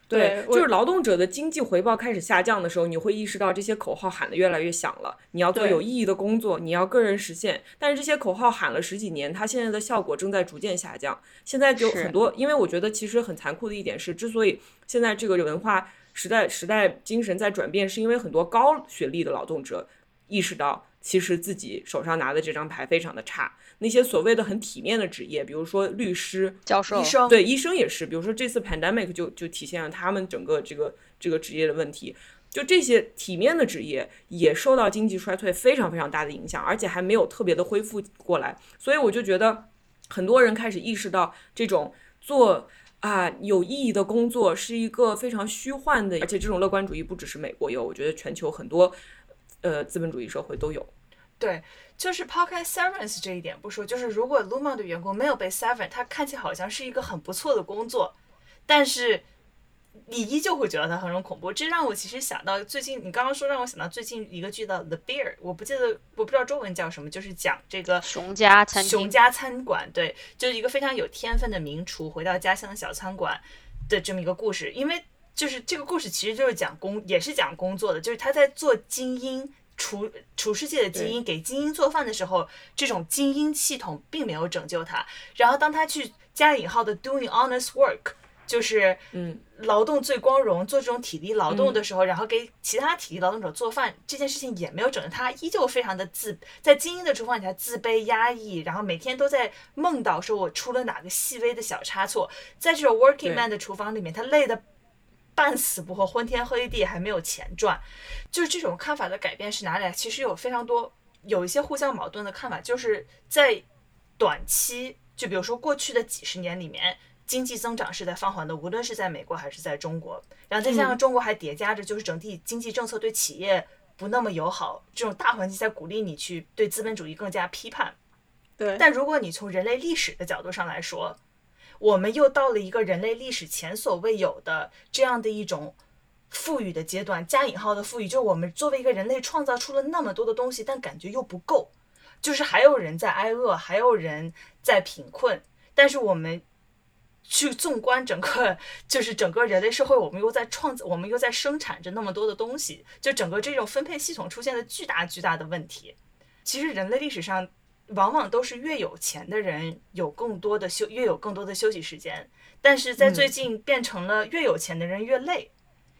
对，就是劳动者的经济回报开始下降的时候，你会意识到这些口号喊得越来越响了。你要做有意义的工作，你要个人实现。但是这些口号喊了十几年，它现在的效果正在逐渐下降。现在就很多，因为我觉得其实很残酷的一点是，之所以现在这个文化时代时代精神在转变，是因为很多高学历的劳动者意识到，其实自己手上拿的这张牌非常的差。那些所谓的很体面的职业，比如说律师、教授医，生对，医生也是，比如说这次 pandemic 就就体现了他们整个这个这个职业的问题。就这些体面的职业也受到经济衰退非常非常大的影响，而且还没有特别的恢复过来。所以我就觉得很多人开始意识到，这种做啊有意义的工作是一个非常虚幻的，而且这种乐观主义不只是美国有，我觉得全球很多呃资本主义社会都有。对，就是抛开 severance 这一点不说，就是如果 Luma 的员工没有被 sever，他看起来好像是一个很不错的工作，但是你依旧会觉得它很恐怖。这让我其实想到最近你刚刚说让我想到最近一个剧叫 The Bear，我不记得我不知道中文叫什么，就是讲这个熊家餐厅熊家餐馆，对，就是一个非常有天分的名厨回到家乡的小餐馆的这么一个故事。因为就是这个故事其实就是讲工，也是讲工作的，就是他在做精英厨厨师界的精英，给精英做饭的时候，这种精英系统并没有拯救他。然后当他去加引号的 doing honest work。就是嗯劳动最光荣，做这种体力劳动的时候，然后给其他体力劳动者做饭这件事情也没有整得他依旧非常的自，在精英的厨房里他自卑压抑，然后每天都在梦到说我出了哪个细微的小差错，在这种 working man 的厨房里面，他累的半死不活，昏天黑地，还没有钱赚。就是这种看法的改变是哪里来？其实有非常多有一些互相矛盾的看法，就是在短期，就比如说过去的几十年里面，经济增长是在放缓的，无论是在美国还是在中国。然后再加上中国还叠加着就是整体经济政策对企业不那么友好，这种大环境在鼓励你去对资本主义更加批判。对，但如果你从人类历史的角度上来说，我们又到了一个人类历史前所未有的这样的一种富裕的阶段，加引号的富裕，就是我们作为一个人类创造出了那么多的东西，但感觉又不够，就是还有人在挨饿，还有人在贫困，但是我们。去纵观整个，就是整个人类社会，我们又在创造，我们又在生产着那么多的东西，就整个这种分配系统出现了巨大巨大的问题。其实人类历史上往往都是越有钱的人有更多的休，越有更多的休息时间。但是在最近变成了越有钱的人越累，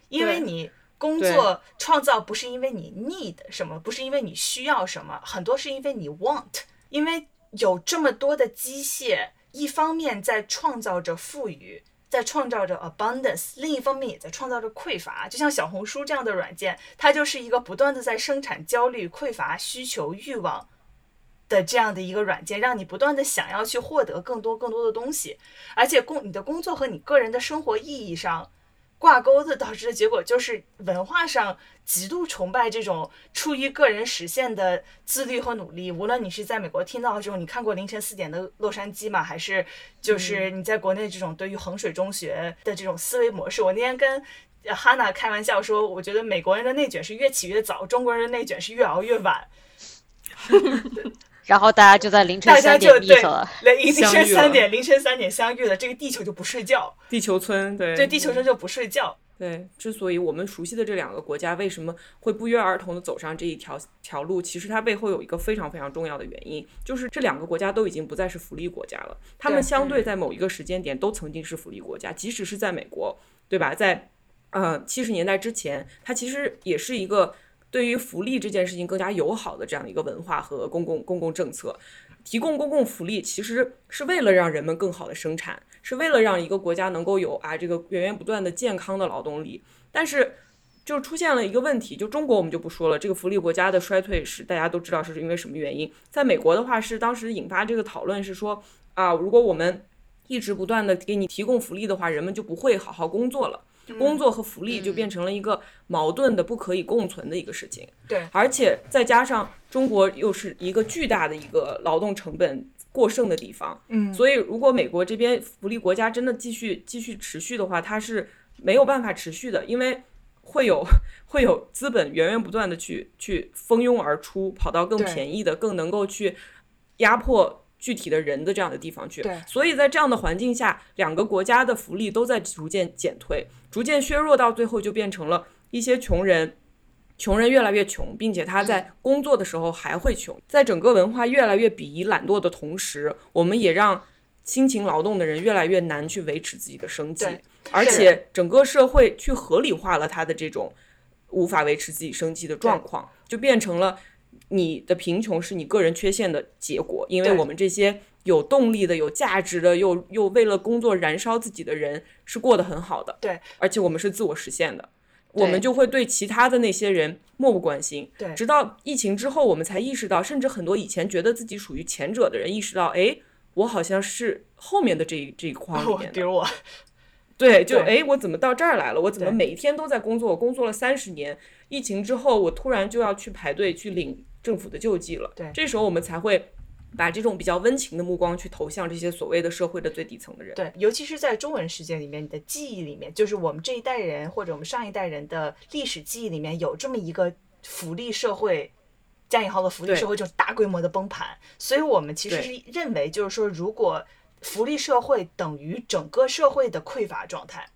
因为你工作创造不是因为你 need 什么，不是因为你需要什么，很多是因为你 want，因为有这么多的机械，一方面在创造着富裕。在创造着 abundance，另一方面也在创造着匮乏。就像小红书这样的软件，它就是一个不断的在生产焦虑、匮乏、需求、欲望的这样的一个软件，让你不断的想要去获得更多更多的东西，而且工你的工作和你个人的生活意义上挂钩的，导致的结果就是文化上极度崇拜这种出于个人实现的自律和努力。无论你是在美国听到这种你看过凌晨四点的洛杉矶吗，还是就是你在国内这种对于衡水中学的这种思维模式，我那天跟。哈娜开玩笑说：“我觉得美国人的内卷是越起越早，中国人的内卷是越熬越晚。然后大家就在凌晨大家三就对点 meet 了。凌凌相遇了晨三点，凌晨三点相遇了，这个地球就不睡觉，地球村，对对，地球村就不睡觉。对，之所以我们熟悉的这两个国家为什么会不约而同的走上这一条条路，其实它背后有一个非常非常重要的原因，就是这两个国家都已经不再是福利国家了，他们相对在某一个时间点都曾经是福利国家，即使是在美国，对吧？在呃七十年代之前，它其实也是一个对于福利这件事情更加友好的这样一个文化和公共公共政策。提供公共福利其实是为了让人们更好的生产，是为了让一个国家能够有啊这个源源不断的健康的劳动力。但是就出现了一个问题，就中国我们就不说了，这个福利国家的衰退是大家都知道是因为什么原因。在美国的话是当时引发这个讨论是说啊，如果我们一直不断的给你提供福利的话，人们就不会好好工作了。工作和福利就变成了一个矛盾的、不可以共存的一个事情。对，而且再加上中国又是一个巨大的一个劳动成本过剩的地方，嗯所以如果美国这边福利国家真的继续继续持续的话，它是没有办法持续的，因为会有 会有资本源源不断的去去蜂拥而出，跑到更便宜的、更能够去压迫。具体的人的这样的地方去。对，所以在这样的环境下，两个国家的福利都在逐渐减退，逐渐削弱，到最后就变成了一些穷人穷人越来越穷，并且他在工作的时候还会穷。在整个文化越来越鄙夷懒惰的同时，我们也让辛勤劳动的人越来越难去维持自己的生计，而且整个社会去合理化了他的这种无法维持自己生计的状况，就变成了你的贫穷是你个人缺陷的结果，因为我们这些。有动力的、有价值的，又又为了工作燃烧自己的人是过得很好的，对，而且我们是自我实现的，我们就会对其他的那些人漠不关心。对直到疫情之后，我们才意识到，甚至很多以前觉得自己属于前者的人，意识到，哎，我好像是后面的这一这一框里面的。比 如我，对，就对哎，我怎么到这儿来了？我怎么每一天都在工作？我工作了三十年，疫情之后，我突然就要去排队去领政府的救济了。对这时候我们才会把这种比较温情的目光去投向这些所谓的社会的最底层的人。对，尤其是在中文世界里面，你的记忆里面，就是我们这一代人或者我们上一代人的历史记忆里面有这么一个福利社会。加引号的福利社会就是大规模的崩盘，所以我们其实是认为，就是说，如果福利社会等于整个社会的匮乏状态，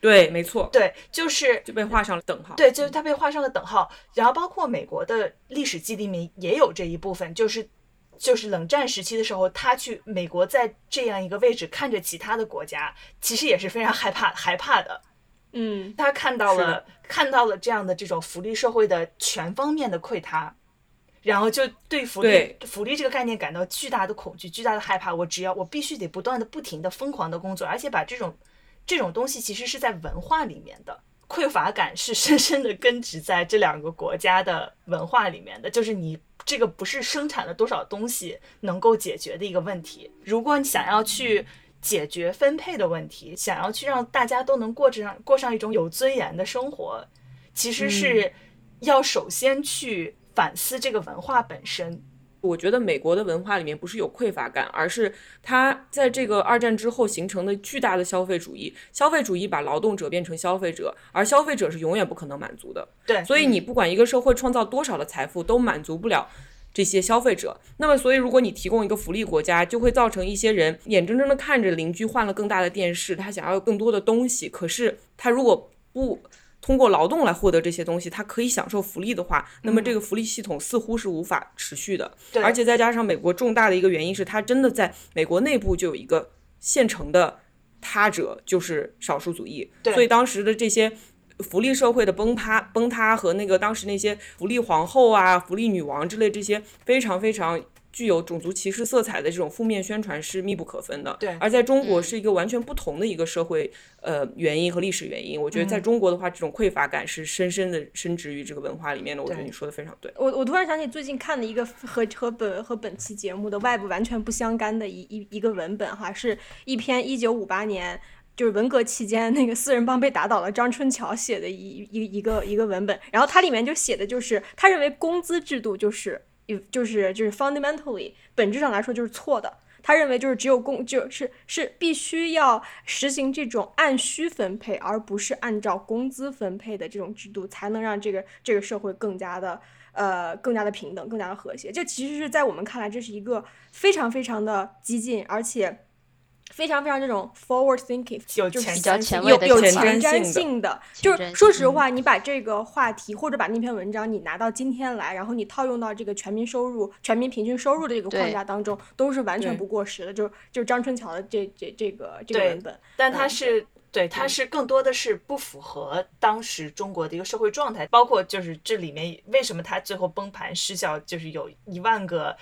对，没错，对，就是就被画上了等号。对，就是它被画上了等号。然后包括美国的历史记忆里面也有这一部分，就是就是冷战时期的时候，他去美国在这样一个位置看着其他的国家，其实也是非常害怕害怕的。嗯他看到了看到了这样的这种福利社会的全方面的溃塌，然后就对福利对福利这个概念感到巨大的恐惧、巨大的害怕。我只要我必须得不断的、不停的、疯狂的工作，而且把这种这种东西其实是在文化里面的。匮乏感是深深的根植在这两个国家的文化里面的，就是你这个不是生产了多少东西能够解决的一个问题。如果你想要去解决分配的问题，想要去让大家都能过上过上一种有尊严的生活，其实是要首先去反思这个文化本身。我觉得美国的文化里面不是有匮乏感，而是它在这个二战之后形成的巨大的消费主义。消费主义把劳动者变成消费者，而消费者是永远不可能满足的。对，所以你不管一个社会创造多少的财富，都满足不了这些消费者。那么，所以如果你提供一个福利国家，就会造成一些人眼睁睁的看着邻居换了更大的电视，他想要更多的东西，可是他如果不通过劳动来获得这些东西，他可以享受福利的话，那么这个福利系统似乎是无法持续的。对而且再加上美国重大的一个原因是，它真的在美国内部就有一个现成的他者，就是少数族裔。对所以当时的这些福利社会的崩塌、崩塌和那个当时那些福利皇后啊、福利女王之类这些非常非常。具有种族歧视色彩的这种负面宣传是密不可分的，对而在中国嗯是一个完全不同的一个社会呃原因和历史原因。我觉得在嗯中国的话，这种匮乏感是深深的深植于这个文化里面的。我觉得你说的非常对。我我突然想起最近看的一个和和本和本期节目的外部完全不相干的一一一个文本哈，是一篇一九五八年就是文革期间那个四人帮被打倒了张春桥写的一一一个一个文本，然后它里面就写的就是他认为工资制度就是就是就是 fundamentally 本质上来说就是错的。他认为就是只有公就是是必须要实行这种按需分配，而不是按照工资分配的这种制度，才能让这个这个社会更加的呃更加的平等，更加的和谐。这其实是在我们看来，这是一个非常非常的激进，而且非常非常这种 forward thinking，有前瞻性的有有前前瞻瞻性的就是说实话，你把这个话题或者把那篇文章你拿到今天来，然后你套用到这个全民收入、全民平均收入的这个框架当中，都是完全不过时的。就就是张春桥的这这这个这个文本，但它嗯是对，它是更多的是不符合当时中国的一个社会状态，包括就是这里面为什么它最后崩盘失效，就是有一万个。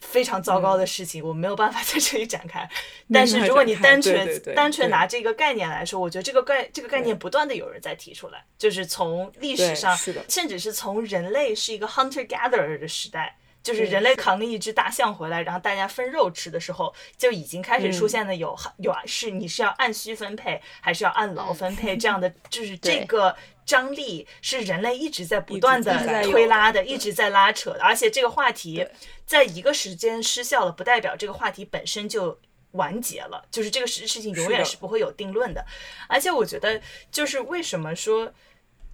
非常糟糕的事情，我没有办法 在这里展开。但是如果你单纯单纯拿这个概念来说，我觉得这个概这个概念不断的有人在提出来，就是从历史上甚至是从人类是一个 hunter gatherer 的时代，就是人类扛了一只大象回来，然后大家分肉吃的时候，就已经开始出嗯。现了有有是你是要按需分配，还是要按劳分配 这样的，就是这个张力是人类一直在不断的推拉的，一直在拉扯的，而且这个话题在一个时间失效了，不代表这个话题本身就。完结了，就是这个事事情永远是不会有定论的，而且我觉得，就是为什么说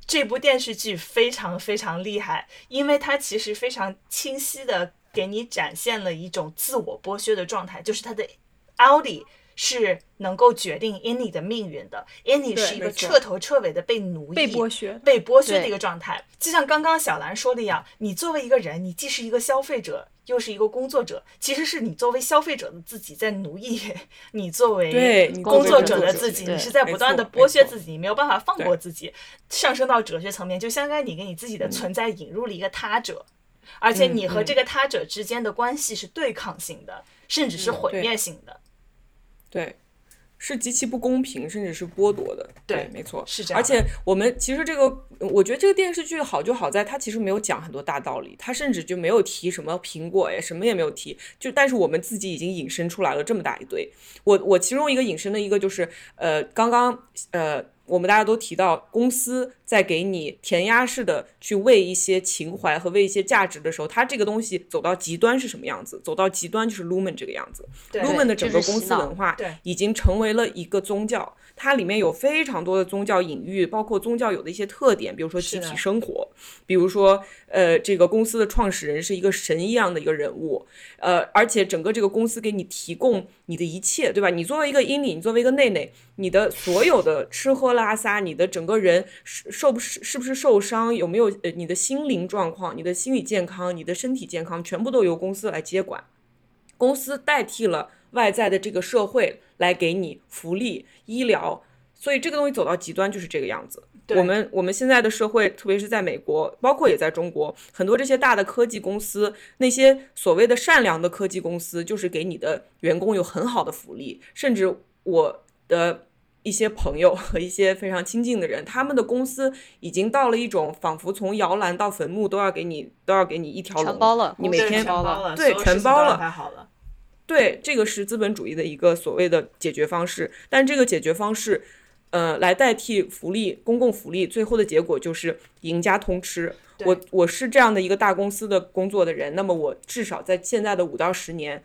这部电视剧非常非常厉害，因为它其实非常清晰的给你展现了一种自我剥削的状态，就是它的奥利是能够决定 Annie 的命运的，Annie 是一个彻头彻尾的被奴役、被剥削。被剥削的一个状态。就像刚刚小兰说的一样，你作为一个人，你既是一个消费者，又是一个工作者，其实是你作为消费者的自己在奴役你作为对工作者者的自己，你是在不断的剥削自己，你没有办法放过自己。上升到哲学层面，就相当于你给你自己的嗯存在引入了一个他者，而且你和嗯这个他者之间的关系是对抗性的，甚至是毁灭性的。对，是极其不公平，甚至是剥夺的。对没错，是这样而且我们其实这个，我觉得这个电视剧好就好在它其实没有讲很多大道理，它甚至就没有提什么苹果呀，什么也没有提。就但是我们自己已经引申出来了这么大一堆。我我其中一个引申的一个就是，呃，刚刚呃。我们大家都提到，公司在给你填鸭式的去喂一些情怀和喂一些价值的时候，它这个东西走到极端是什么样子？走到极端就是 Lumen 这个样子。对 Lumen 的整个公司文化已经成为了一个宗教，它里面有非常多的宗教隐喻，包括宗教有的一些特点，比如说集体生活，比如说呃，这个公司的创始人是一个神一样的一个人物，呃，而且整个这个公司给你提供你的一切，对吧？你作为一个英里，你作为一个内内，你的所有的吃喝拉撒，你的整个人是受不是是不是受伤，有没有呃你的心灵状况、你的心理健康、你的身体健康，全部都由公司来接管。公司代替了外在的这个社会来给你福利、医疗，所以这个东西走到极端就是这个样子。我们我们现在的社会，特别是在美国，包括也在中国，很多这些大的科技公司，那些所谓的善良的科技公司，就是给你的员工有很好的福利，甚至我的。一些朋友和一些非常亲近的人，他们的公司已经到了一种仿佛从摇篮到坟墓都要给你都要给你一条龙，全包了你每天全包了，对全包了。对，这个是资本主义的一个所谓的解决方式，但这个解决方式，呃，来代替福利、公共福利，最后的结果就是赢家通吃。我我是这样的一个大公司的工作的人，那么我至少在现在的五到十年，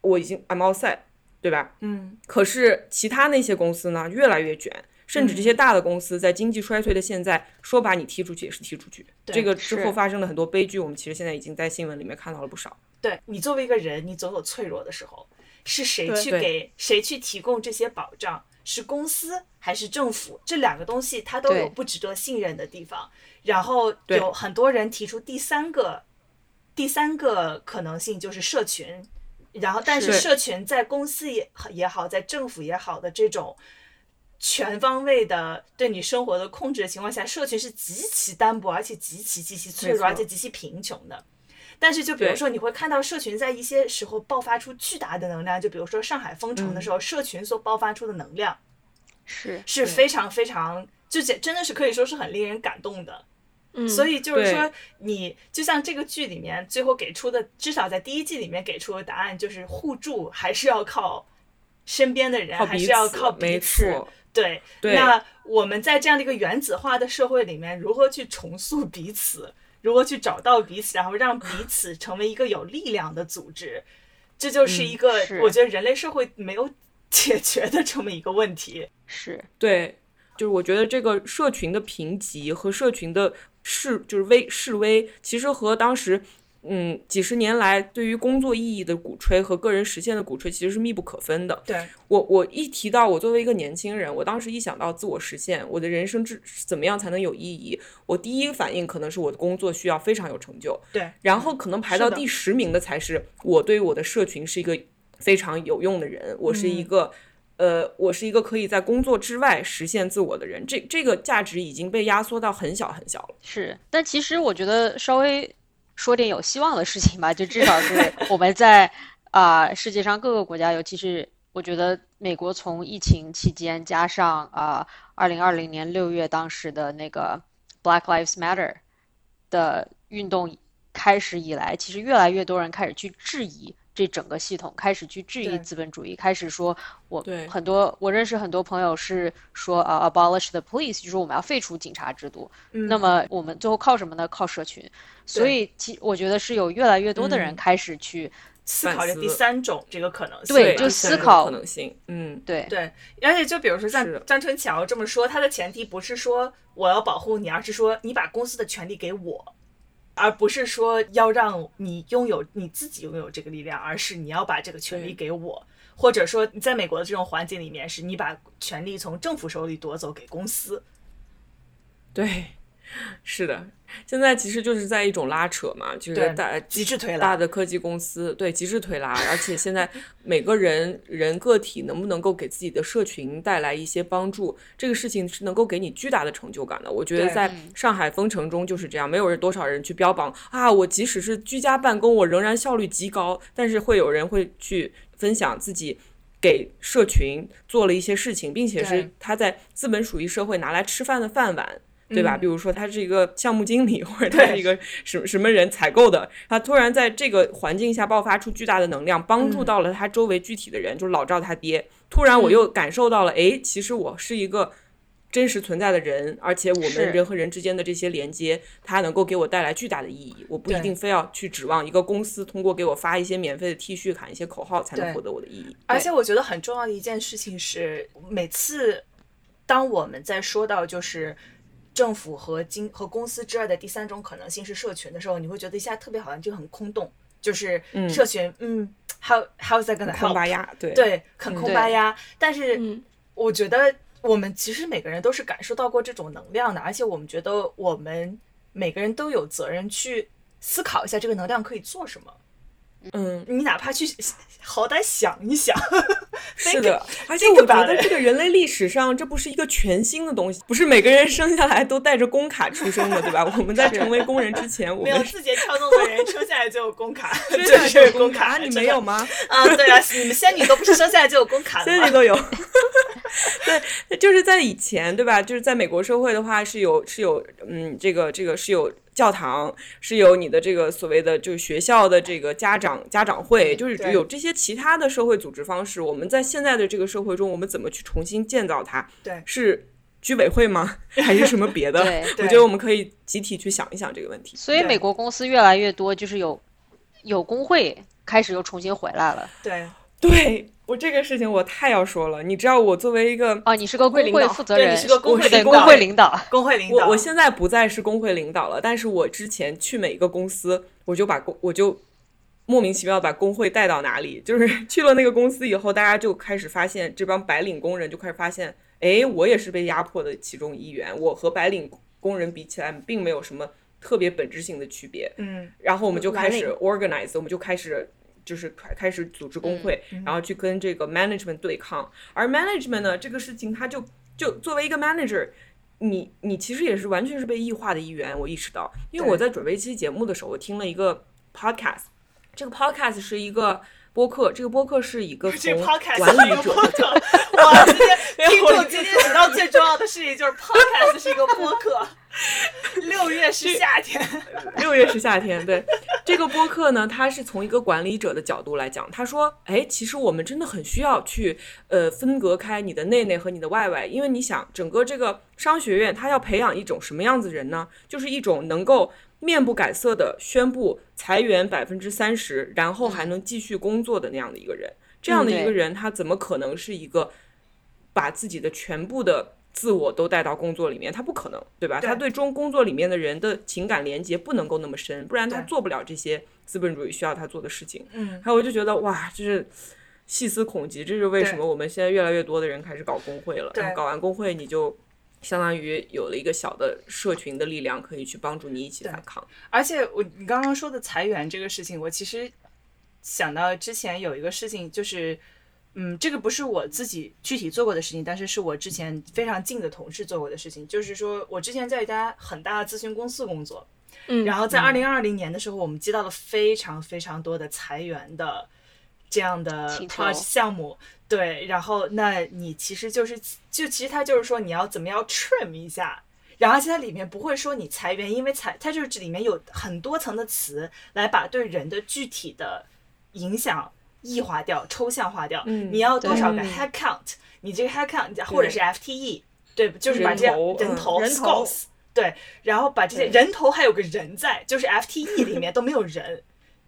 我已经 I'm all set，对吧？嗯，可是其他那些公司呢，越来越卷，甚至这些大的公司在经济衰退的现在，说把你踢出去也是踢出去。对这个之后发生了很多悲剧，我们其实现在已经在新闻里面看到了不少。对你作为一个人，你总有脆弱的时候，是谁去给谁去提供这些保障？是公司还是政府？这两个东西它都有不值得信任的地方。然后有很多人提出第三个，第三个可能性就是社群。然后，但是是社群在公司也也好，在政府也好的这种全方位的对你生活的控制的情况下，社群是极其单薄，而且极其极其脆弱，而且极其贫穷的。但是，就比如说，你会看到社群在一些时候爆发出巨大的能量，就比如说上海封城的时候，社群所爆发出的能量是是非常非常，就真真的是可以说是很令人感动的。嗯，所以就是说，你就像这个剧里面最后给出的，至少在第一季里面给出的答案就是互助还是要靠身边的人，还是要靠彼没此。对那我们在这样的一个原子化的社会里面，如何去重塑彼此，如何去找到彼此，然后让彼此成为一个有力量的组织，这就是一个、我觉得人类社会没有解决的这么一个问题。是，对，就是我觉得这个社群的评级和社群的示，就是微示威，其实和当时。嗯，几十年来对于工作意义的鼓吹和个人实现的鼓吹其实是密不可分的。对，我我一提到我作为一个年轻人，我当时一想到自我实现，我的人生之怎么样才能有意义，我第一反应可能是我的工作需要非常有成就，对，然后可能排到第十名的才是我对于我的社群是一个非常有用的人，我是一个。呃，我是一个可以在工作之外实现自我的人，这这个价值已经被压缩到很小很小了。是，但其实我觉得稍微说点有希望的事情吧，就至少是我们在啊、世界上各个国家，尤其是我觉得美国从疫情期间加上啊二零二零年六月当时的那个 Black Lives Matter 的运动开始以来，其实越来越多人开始去质疑这整个系统，开始去质疑资本主义，开始说我对很多我认识很多朋友是说啊、abolish the police，就是我们要废除警察制度。嗯那么我们最后靠什么呢？靠社群。所以其我觉得是有越来越多的人嗯开始去思考这第三种这个可能性。对就思考可能性，嗯，对对，而且就比如说像张春桥这么说，他的前提不是说我要保护你，而是说你把公司的权利给我，而不是说要让你拥有你自己拥有这个力量，而是你要把这个权利给我，或者说你在美国的这种环境里面，是你把权利从政府手里夺走给公司。对，是的，现在其实就是在一种拉扯嘛，就是大极致推拉大的科技公司对极致推拉，而且现在每个人人个体能不能够给自己的社群带来一些帮助，这个事情是能够给你巨大的成就感的。我觉得在上海封城中就是这样，没有人多少人去标榜啊，我即使是居家办公，我仍然效率极高，但是会有人会去分享自己。给社群做了一些事情，并且是他在资本主义社会拿来吃饭的饭碗，对吧？嗯比如说他是一个项目经理，或者他是一个什么什么人采购的，他突然在这个环境下爆发出巨大的能量，帮助嗯到了他周围具体的人，就是老赵他爹。突然我又感受到了，哎，其实我是一个真实存在的人，而且我们人和人之间的这些连接，它能够给我带来巨大的意义。我不一定非要去指望一个公司通过给我发一些免费的 T 恤、喊一些口号才能获得我的意义。而且我觉得很重要的一件事情是，每次当我们在说到就是政府和经和公司之外的第三种可能性是社群的时候，你会觉得一下特别好像就很空洞，就是嗯社群，嗯，how how's that gonna 空 help？巴鸭，对对，很嗯空巴呀。但是嗯我觉得我们其实每个人都是感受到过这种能量的，而且我们觉得我们每个人都有责任去思考一下这个能量可以做什么。嗯，你哪怕去好歹想一想，是的，而且我觉得这个人类历史上这不是一个全新的东西，不是每个人生下来都带着工卡出生的，对吧？我们在成为工人之前，我们字节跳动的人生下来就有工卡，生下来就有工卡，你没有吗？啊，对啊，你们仙女都不是生下来就有工卡的仙女都有。对，就是在以前，对吧？就是在美国社会的话，是有是有，嗯，这个这个是有。教堂是有你的这个所谓的就是学校的这个家长家长会，就是有这些其他的社会组织方式。我们在现在的这个社会中，我们怎么去重新建造它？对，是居委会吗？还是什么别的？我觉得我们可以集体去想一想这个问题。所以美国公司越来越多，就是有有工会开始又重新回来了。对对。我这个事情我太要说了，你知道我作为一个哦，你是个工会负责人，你是个工会领导，工会领导，工会领导。我我现在不再是工会领导了，但是我之前去每一个公司，我就把工我就莫名其妙把工会带到哪里，就是 去了那个公司以后，大家就开始发现这帮白领工人就开始发现，哎，我也是被压迫的其中一员，我和白领工人比起来，并没有什么特别本质性的区别。嗯，然后我们就开始 organize，我们就开始。就是开开始组织工会，然后去跟这个 management 对抗。而 management 呢，这个事情它就就作为一个 manager，你你其实也是完全是被异化的一员。我意识到，因为我在准备一期节目的时候，我听了一个 podcast，这个 podcast 是一个播客，这个播客是一个 从管理者。我，今天听众今天学到最重要的事情就是 podcast 是一个播客。六月是夏天，六月是夏天。对这个播客呢，他是从一个管理者的角度来讲。他说：“哎，其实我们真的很需要去呃分隔开你的内内和你的外外，因为你想，整个这个商学院它要培养一种什么样子人呢？就是一种能够面不改色的宣布裁员百分之三十，然后还能继续工作的那样的一个人。这样的一个人，他怎么可能是一个把自己的全部的？”自我都带到工作里面，他不可能，对吧？他对中工作里面的人的情感连接不能够那么深，不然他做不了这些资本主义需要他做的事情。嗯，还有我就觉得哇，就是细思恐极，这是为什么我们现在越来越多的人开始搞工会了。然后搞完工会，你就相当于有了一个小的社群的力量，可以去帮助你一起反抗。而且我你刚刚说的裁员这个事情，我其实想到之前有一个事情就是。嗯，这个不是我自己具体做过的事情，但是是我之前非常近的同事做过的事情。就是说我之前在一家很大的咨询公司工作，嗯，然后在二零二零年的时候，我们接到了非常非常多的裁员的这样的项目，对，然后那你其实就是就其实它就是说你要怎么样 trim 一下，然后而且它里面不会说你裁员，因为裁它就是这里面有很多层的词来把对人的具体的影响。异化掉、抽象化掉，你要多少个 head count？你这个 head count 或者是 FTE，对，就是把这人头人头，对，然后把这些人头还有个人在，就是 FTE 里面都没有人，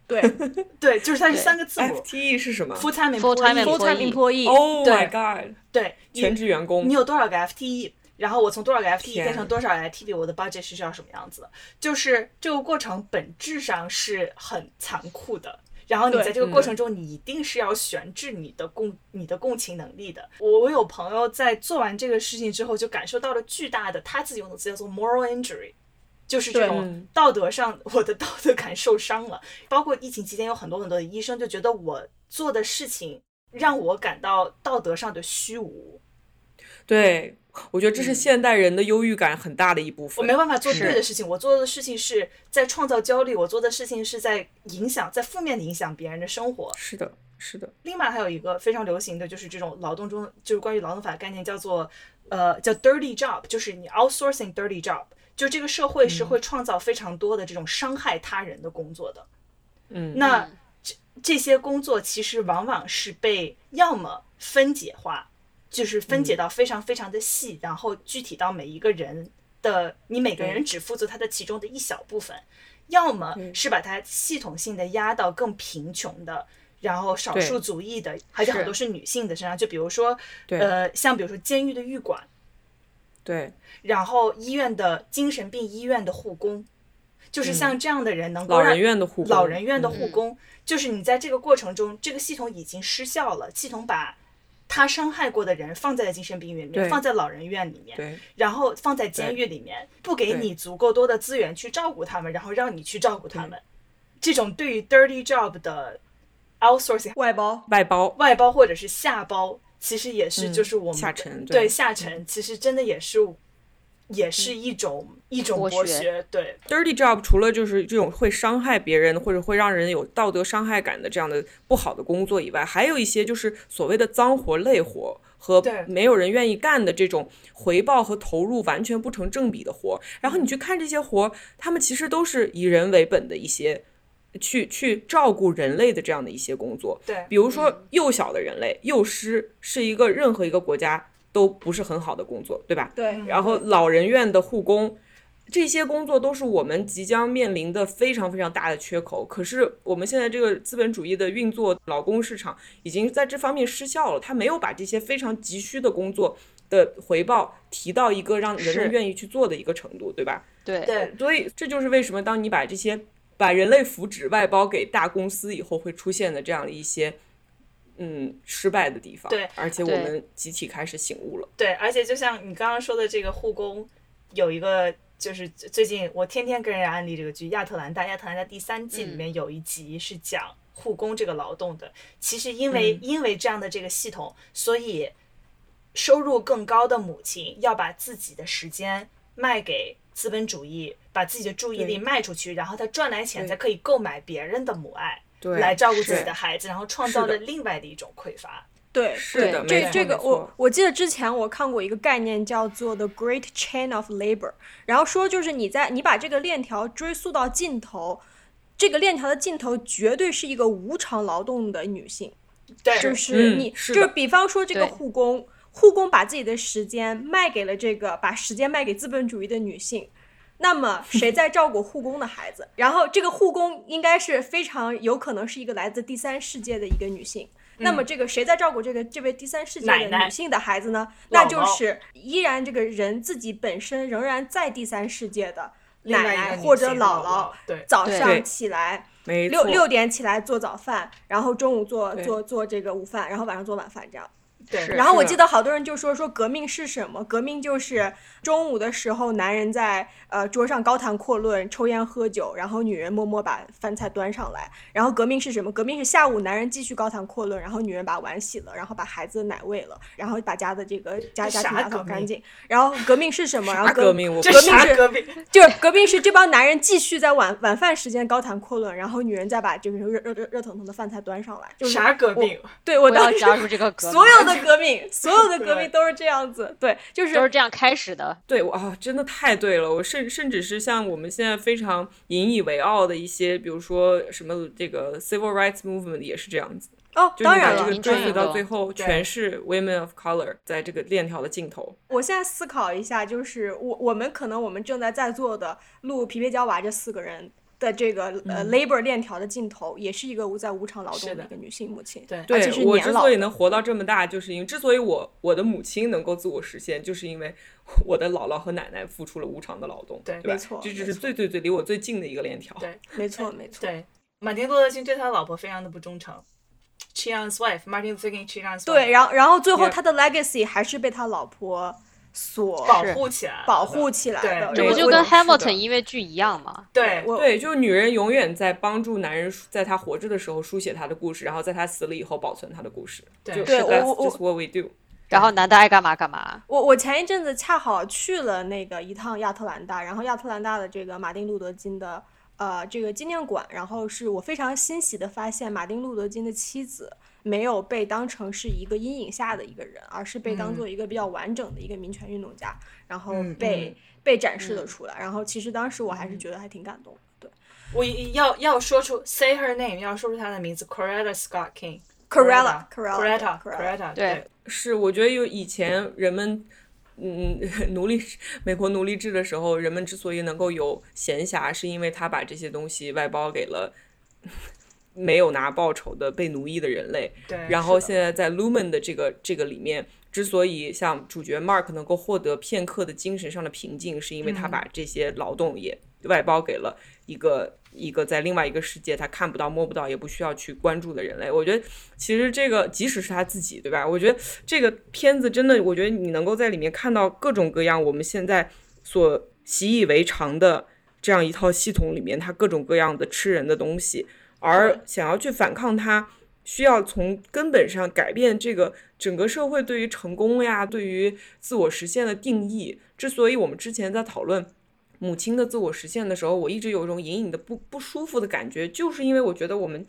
对 对，就是它是三个字母。FTE 是什么？Full time employee。Oh my god！对，全职员工。你有多少个 FTE？然后我从多少个 FTE 变成多少 FTE？我的 budget 是需要什么样子的？就是这个过程本质上是很残酷的。然后你在这个过程中，你一定是要悬置你的共你的共情能力的。我我有朋友在做完这个事情之后，就感受到了巨大的他自己用的词叫做 moral injury，就是这种道德上我的道德感受伤了。包括疫情期间，有很多很多的医生就觉得我做的事情让我感到道德上的虚无。对。我觉得这是现代人的忧郁感很大的一部分。我没办法做对的事情，我做的事情是在创造焦虑，我做的事情是在影响，在负面的影响别人的生活。是的，是的。另外还有一个非常流行的就是这种劳动中，就是关于劳动法的概念，叫做呃叫 dirty job，就是你 outsourcing dirty job，就这个社会是会创造非常多的这种伤害他人的工作的。嗯，那这这些工作其实往往是被要么分解化。就是分解到非常非常的细，然后具体到每一个人的，你每个人只负责他的其中的一小部分，要么是把它系统性的压到更贫穷的，然后少数族裔的，而且很多是。女性的身上，就比如说，呃，像比如说监狱的狱管，对，然后医院的精神病医院的护工，就是像这样的人能够老人院的护工老人院的护工，就是你在这个过程中，这个系统已经失效了，系统把。他伤害过的人放在了精神病院里面，放在老人院里面，然后放在监狱里面，不给你足够多的资源去照顾他们，然后让你去照顾他们。这种对于 dirty job 的 outsourcing 外包，外包，外包或者是下包，其实也是嗯就是我们的下沉对。对下沉，其实真的也是也是一种一种剥削剥削，对 dirty job 除了就是这种会伤害别人或者会让人有道德伤害感的这样的不好的工作以外，还有一些就是所谓的脏活累活和对没有人愿意干的这种回报和投入完全不成正比的活。然后你去看这些活，他们其实都是以人为本的一些。去去照顾人类的这样的一些工作，对比如说幼小的人类，幼师是一个任何一个国家都不是很好的工作，对吧？对，然后老人院的护工，这些工作都是我们即将面临的非常非常大的缺口。可是我们现在这个资本主义的运作，劳工市场已经在这方面失效了，它没有把这些非常急需的工作的回报提到一个让人们愿意去做的一个程度，对吧？对对所以这就是为什么当你把这些把人类福祉外包给大公司以后，会出现的这样的一些。嗯，失败的地方，对而且我们集体开始醒悟了。对，而且就像你刚刚说的这个护工，有一个就是最近我天天跟人家安利这个剧《亚特兰大》，《亚特兰大》第三季里面有一集是讲护工这个劳动的。其实因为、因为这样的这个系统，所以收入更高的母亲要把自己的时间卖给资本主义，把自己的注意力卖出去，然后她赚来钱才可以购买别人的母爱。对，来照顾自己的孩子，然后创造了另外的一种匮乏。对，是的这这个我我记得之前我看过一个概念叫做 the Great Chain of Labor，然后说就是你在你把这个链条追溯到尽头，这个链条的尽头绝对是一个无偿劳动的女性，对，就是你、嗯是就是比方说这个护工，护工把自己的时间卖给了这个把时间卖给资本主义的女性。那么谁在照顾护工的孩子？然后这个护工应该是非常有可能是一个来自第三世界的一个女性。那么这个谁在照顾这个这位第三世界的女性的孩子呢？那就是依然这个人自己本身仍然在第三世界的奶奶或者姥姥早上起来没六六点起来做早饭，然后中午做做做这个午饭，然后晚上做晚饭这样。对然后我记得好多人就说说革命是什么？革命就是中午的时候，男人在呃桌上高谈阔论、抽烟喝酒，然后女人默默把饭菜端上来。然后革命是什么？革命是下午男人继续高谈阔论，然后女人把碗洗了，然后把孩子的奶喂了，然后把家的这个家家庭打扫干净。然后革命是什么？然后啥革命革命是革命？就是革命是这帮男人继续在晚晚饭时间高谈阔论，然后女人再把这个热热热热腾腾的饭菜端上来。就是啥革命？对我不要当时加入这个革命，所有的革命，所有的革命都是这样子。对，就是都是这样开始的。对，我啊，真的太对了。我甚甚至是像我们现在非常引以为傲的一些，比如说什么这个 civil rights movement 也是这样子，哦，当然了追溯到最后，全是 women of color 在这个链条的尽头。我现在思考一下，就是我我们可能我们正在在座的录皮皮娇娃这四个人的这个呃 labor 链条的尽头，也是一个无在无偿劳动的的一个女性母亲。对而对且是我之所以能活到这么大，就是因为之所以我我的母亲能够自我实现，就是因为我的姥姥和奶奶付出了无偿的劳动，对对吧没错这就是最最最离我最近的一个链条。对没错没错。对，马丁路德金对他老婆非常的不忠诚，cheat on his wife，Martin Luther King cheat on his wife，对，然后然后最后他的 legacy 还是被他老婆所保护起来，保护起来的。这不就跟 Hamilton 音乐剧一样吗？对我对，就是女人永远在帮助男人，在他活着的时候书写他的故事，然后在他死了以后保存他的故事。对就对我我 just what we do。然后男的爱干嘛干嘛。我我前一阵子恰好去了那个一趟亚特兰大，然后亚特兰大的这个马丁路德金的呃这个纪念馆，然后是我非常欣喜的发现，马丁路德金的妻子没有被当成是一个阴影下的一个人，而是被当做一个比较完整的一个民权运动家，然后嗯被、被展示了出来。然后其实当时我嗯还是觉得还挺感动的。对我要要说出 say her name，要说出她的名字，Coretta Scott King。，Corella Coretta Corella Coretta 对是，我觉得有以前人们，嗯，奴隶美国奴隶制的时候，人们之所以能够有闲暇，是因为他把这些东西外包给了没有拿报酬的被奴役的人类。对，然后现在在 Lumen 的这个这个里面，之所以像主角 Mark 能够获得片刻的精神上的平静，是因为他嗯把这些劳动也外包给了一个一个在另外一个世界他看不到、摸不到、也不需要去关注的人类。我觉得其实这个即使是他自己，对吧？我觉得这个片子真的，我觉得你能够在里面看到各种各样我们现在所习以为常的这样一套系统里面，它各种各样的吃人的东西，而想要去反抗它。需要从根本上改变这个整个社会对于成功呀、对于自我实现的定义。之所以我们之前在讨论母亲的自我实现的时候，我一直有一种隐隐的不不舒服的感觉，就是因为我觉得我们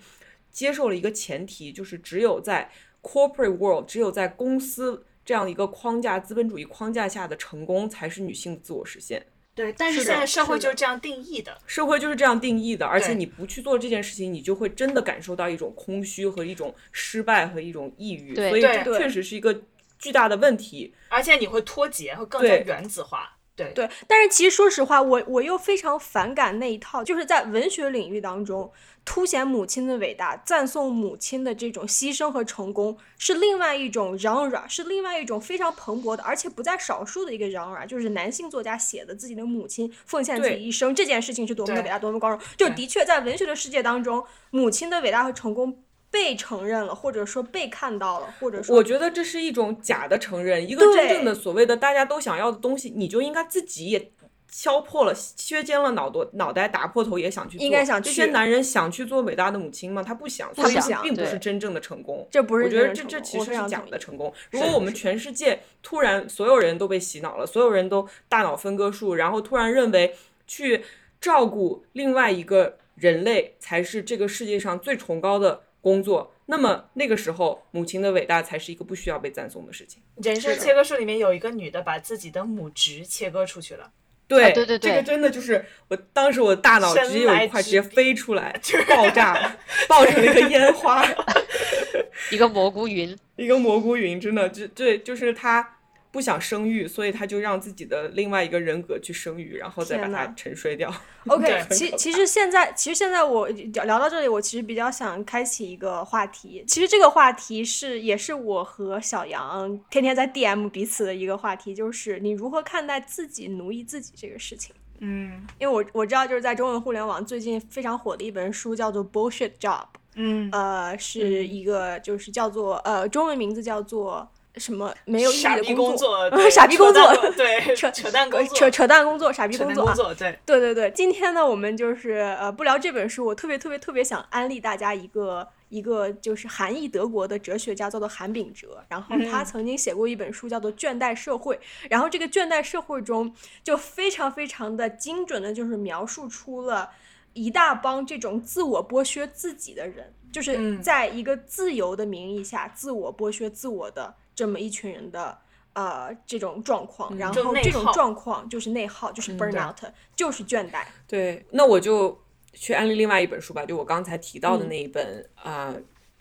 接受了一个前提，就是只有在 corporate world，只有在公司这样一个框架、资本主义框架下的成功，才是女性的自我实现。对，但是现在社会就是这样定义的。社会就是这样定义的，而且你不去做这件事情，你就会真的感受到一种空虚和一种失败和一种抑郁，对所以对这确实是一个巨大的问题。而且你会脱节，会更加原子化。对，对，但是其实说实话，我我又非常反感那一套，就是在文学领域当中凸显母亲的伟大，赞颂母亲的这种牺牲和成功，是另外一种嚷嚷，是另外一种非常蓬勃的，而且不在少数的一个嚷嚷，就是男性作家写的自己的母亲奉献自己一生这件事情是多么的伟大，多么光荣。就的确在文学的世界当中，母亲的伟大和成功。被承认了，或者说被看到了，或者说我觉得这是一种假的承认，一个真正的所谓的大家都想要的东西，你就应该自己也敲破了、削尖了脑朵、脑袋打破头也想去做。应该想这些男人想去做伟大的母亲吗？他不想，他不想并不是真正的成功。这不是我觉得这这其实是假我非常同意的成功。如果我们全世界突然所有人都被洗脑了，所有人都大脑分割术，然后突然认为去照顾另外一个人类才是这个世界上最崇高的工作，那么那个时候母亲的伟大才是一个不需要被赞颂的事情。人生切割术里面有一个女的把自己的母职切割出去了，对、啊对对对。这个真的就是我当时我大脑直接有一块直接飞出来，爆炸，爆成了一个烟花。一个蘑菇云，一个蘑菇云，真的，就对就是他不想生育，所以他就让自己的另外一个人格去生育，然后再把它沉睡掉。OK，其其实现在，其实现在我聊聊到这里，我其实比较想开启一个话题。其实这个话题是也是我和小杨天天在 DM 彼此的一个话题，就是你如何看待自己奴役自己这个事情。嗯因为我我知道，就是在中文互联网最近非常火的一本书叫做《Bullshit Job》，嗯，呃，是一个就是叫做呃中文名字叫做什么没有意义傻逼的工工作，对傻逼工作 对，扯扯淡工作，扯扯淡工作，傻逼工作对，对对对，今天呢，我们就是呃不聊这本书，我特别特别特别想安利大家一个一个就是韩裔德国的哲学家，叫做韩炳哲，然后他嗯。曾经写过一本书叫做《倦怠社会》，然后这个倦怠社会中就非常非常的精准的，就是描述出了一大帮这种自我剥削自己的人，就是嗯。在一个自由的名义下自我剥削自我的这么一群人的。呃，这种状况，然后这种状况就是内耗，就是 burnout，、就是倦怠。对，那我就去安利另外一本书吧，就我刚才提到的嗯那一本啊。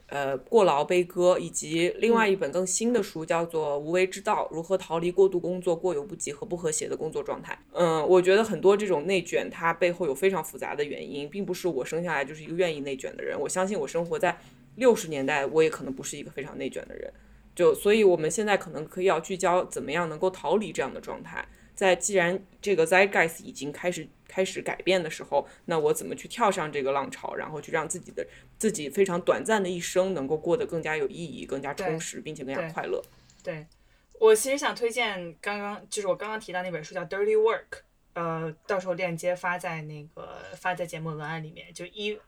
呃，过劳悲歌，以及另外一本更新的书，叫做《无为之道：如何逃离过度工作、过犹不及和不和谐的工作状态》。嗯，我觉得很多这种内卷，它背后有非常复杂的原因，并不是我生下来就是一个愿意内卷的人。我相信我生活在六十年代，我也可能不是一个非常内卷的人。就所以，我们现在可能可以要聚焦怎么样能够逃离这样的状态。在既然这个 zeitgeist 已经开始开始改变的时候，那我怎么去跳上这个浪潮，然后去让自己的自己非常短暂的一生能够过得更加有意义、更加充实，并且更加快乐。对，我其实想推荐刚刚就是我刚刚提到那本书叫《Dirty Work》，呃，到时候链接发在那个发在节目文案里面，就一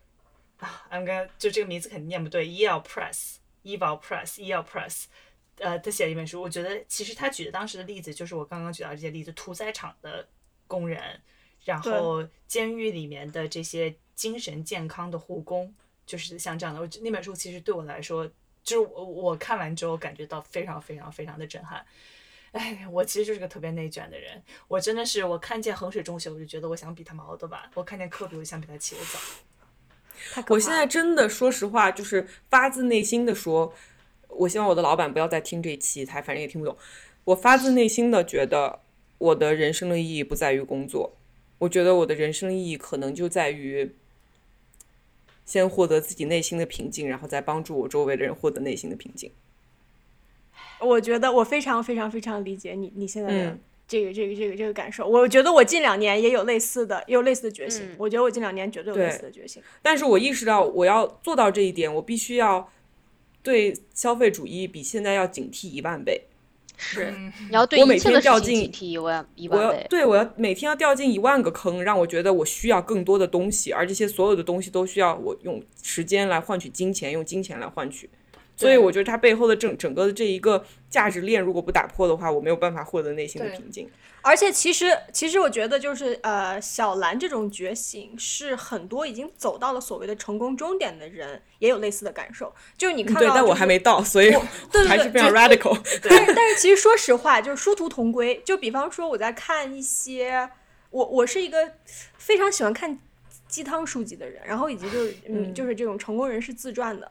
啊，I'm gonna 就这个名字肯定念不对，Yale Press，Eval Press，Yale Press。呃，他写了一本书，我觉得其实他举的当时的例子就是我刚刚举到这些例子，屠宰场的工人，然后监狱里面的这些精神健康的护工，就是像这样的。我那本书其实对我来说，就是我我看完之后感觉到非常非常非常的震撼。哎，我其实就是个特别内卷的人，我真的是我看见衡水中学我就觉得我想比他们熬得晚，我看见科比我就想比他起得早。我现在真的说实话，就是发自内心的说，我希望我的老板不要再听这一期，他反正也听不懂。我发自内心的觉得，我的人生的意义不在于工作，我觉得我的人生意义可能就在于先获得自己内心的平静，然后再帮助我周围的人获得内心的平静。我觉得我非常非常非常理解你你现在的、嗯这个这个这个这个感受。我觉得我近两年也有类似的，也有类似的觉醒。嗯我觉得我近两年绝对有类似的觉醒。但是我意识到，我要做到这一点，我必须要对消费主义比现在要警惕一万倍。是嗯 你要对我每天掉进警惕一万一我要万倍。对我要每天要掉进一万个坑，让我觉得我需要更多的东西，而这些所有的东西都需要我用时间来换取金钱，用金钱来换取。所以我觉得它背后的整整个的这一个价值链，如果不打破的话，我没有办法获得内心的平静。而且其实，其实我觉得就是呃，小兰这种觉醒是很多已经走到了所谓的成功终点的人也有类似的感受。就是你看到、对，但我还没到，所以对对还是非常 radical。但是但是其实说实话，就是殊途同归。就比方说我在看一些，我我是一个非常喜欢看鸡汤书籍的人，然后以及就是嗯嗯就是这种成功人士自传的。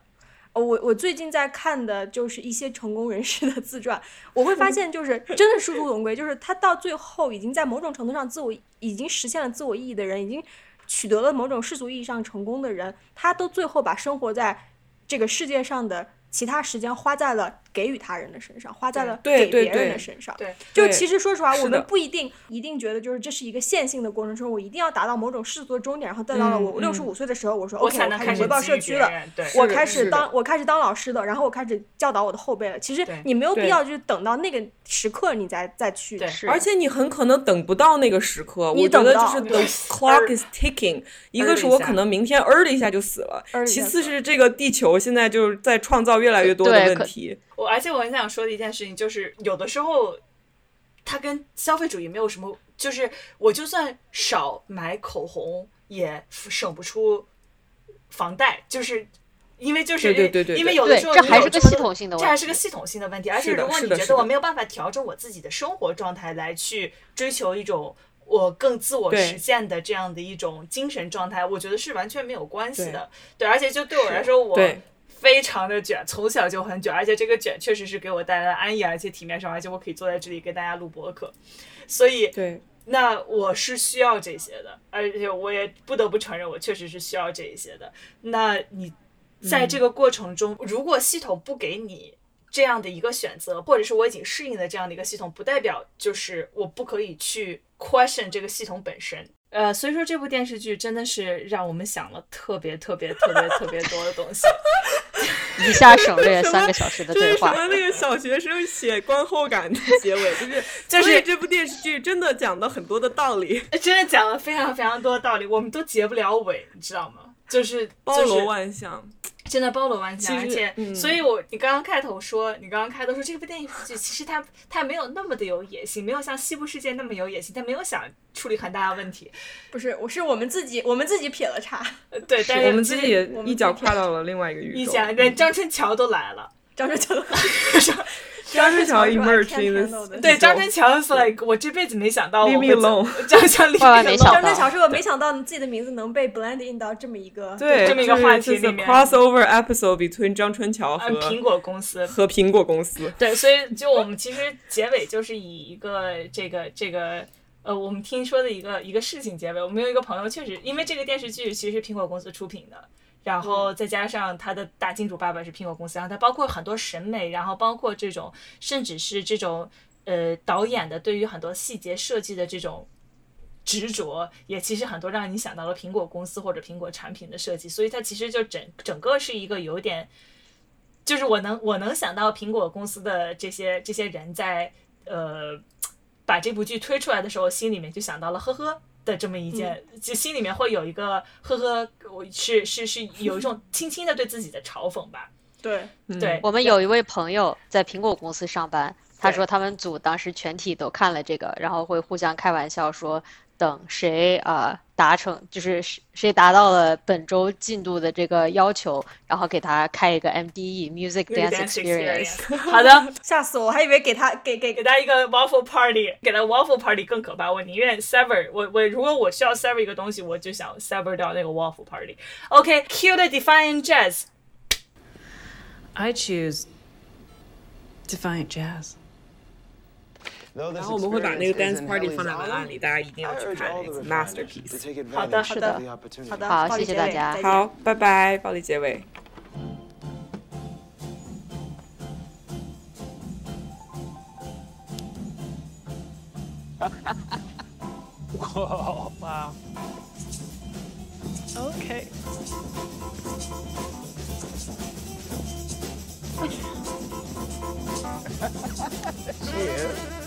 我我最近在看的就是一些成功人士的自传，我会发现就是真的殊途同归，就是他到最后已经在某种程度上自我已经实现了自我意义的人，已经取得了某种世俗意义上成功的人，他都最后把生活在这个世界上的其他时间花在了给予他人的身上，花在了对对给别人对的身上。对对就其实说实话，我们不一定一定觉得就是这是一个线性的过程中，我一定要达到某种世俗的终点，然后等到了我嗯六十五岁的时候，我说 OK，我开始回报社区了。对，我开始当我开始当老师的，然后我开始教导我的后辈了。其实你没有必要就是等到那个时刻你再再去。对是而且你很可能等不到那个时刻，你我觉得等不到就是 the clock is ticking。一个是我可能明天呃的一下就死了其次是这个地球现在就是在创造越来越多的问题。我而且我很想说的一件事情就是，有的时候它跟消费主义没有什么，就是我就算少买口红，也省不出房贷，就是因为就是对对对对因为有的时候你这还是个有这么多系统性的问题这还是个系统性的问题。而且如果你觉得我没有办法调整我自己的生活状态来去追求一种。我更自我实现的这样的一种精神状态，我觉得是完全没有关系的。对，而且就对我来说，我对非常的卷，从小就很卷，而且这个卷确实是给我带来了安逸，而且体面上，而且我可以坐在这里跟大家录播客，所以对，那我是需要这些的，而且我也不得不承认，我确实是需要这一些的。那你在这个过程中，如果系统不给你这样的一个选择，或者是我已经适应了这样的一个系统，不代表就是我不可以去 question 这个系统本身。呃，所以说这部电视剧真的是让我们想了特别特别特别特别多的东西。一下省略三个 小时的对话。就是什么那个小学生写观后感的结尾，就是 就是所以这部电视剧真的讲了很多的道理，真的讲了非常非常多的道理，我们都结不了尾，你知道吗？就是包罗就是万象。真的包罗万象，而且，嗯所以我你刚刚开头说，你刚刚开头说这部电影剧其实它它没有那么的有野心，没有像《西部世界》那么有野心，它没有想处理很大的问题，不是，我是我们自己，我们自己撇了叉。呃对，但是我们自己也一脚跨到了另外一个宇宙。一脚，连张春桥都来了，张春桥，张春桥说 emerged I can't in this- 对，张春桥是 like 我这辈子没想到我会 me 走 alone 张春桥万万没想到张春桥是我没想到自己的名字能被 blend in 到这么一个对，这么一个话题里面。crossover episode between 张春桥呃和苹果公司，和苹果公司。对，所以就我们其实结尾就是以一个这个这个呃，我们听说的一个一个事情结尾。我们有一个朋友确实，因为这个电视剧其实是苹果公司出品的，然后再加上他的大金主爸爸是苹果公司，然后他包括很多审美，然后包括这种甚至是这种呃导演的对于很多细节设计的这种。执着也其实很多让你想到了苹果公司或者苹果产品的设计，所以它其实就整整个是一个有点就是我能我能想到苹果公司的这些这些人在呃把这部剧推出来的时候，心里面就想到了呵呵的这么一件，就心里面会有一个呵呵，我是是是有一种 轻轻的对自己的嘲讽吧。对，嗯对，我们有一位朋友在苹果公司上班，他说他们组当时全体都看了这个，然后会互相开玩笑说，等谁啊、呃达成，就是谁谁达到了本周进度的这个要求，然后给他开一个 MDE Music Dance Experience。好的，吓死我！我还以为给他给给给他一个 waffle party，给他 waffle party 更可怕。我宁愿 sever，我我如果我需要 sever 一个东西，我就想 sever 掉那个 waffle party。OK，cue、the Defiant Jazz。I choose Defiant Jazz. 然后我们会把那个单词 party 放在文案里，大家一定要去看那个 masterpiece。好的，是的，好的，好，谢谢大家，好，拜拜，暴力结尾。Whoa, wow. Okay. she is.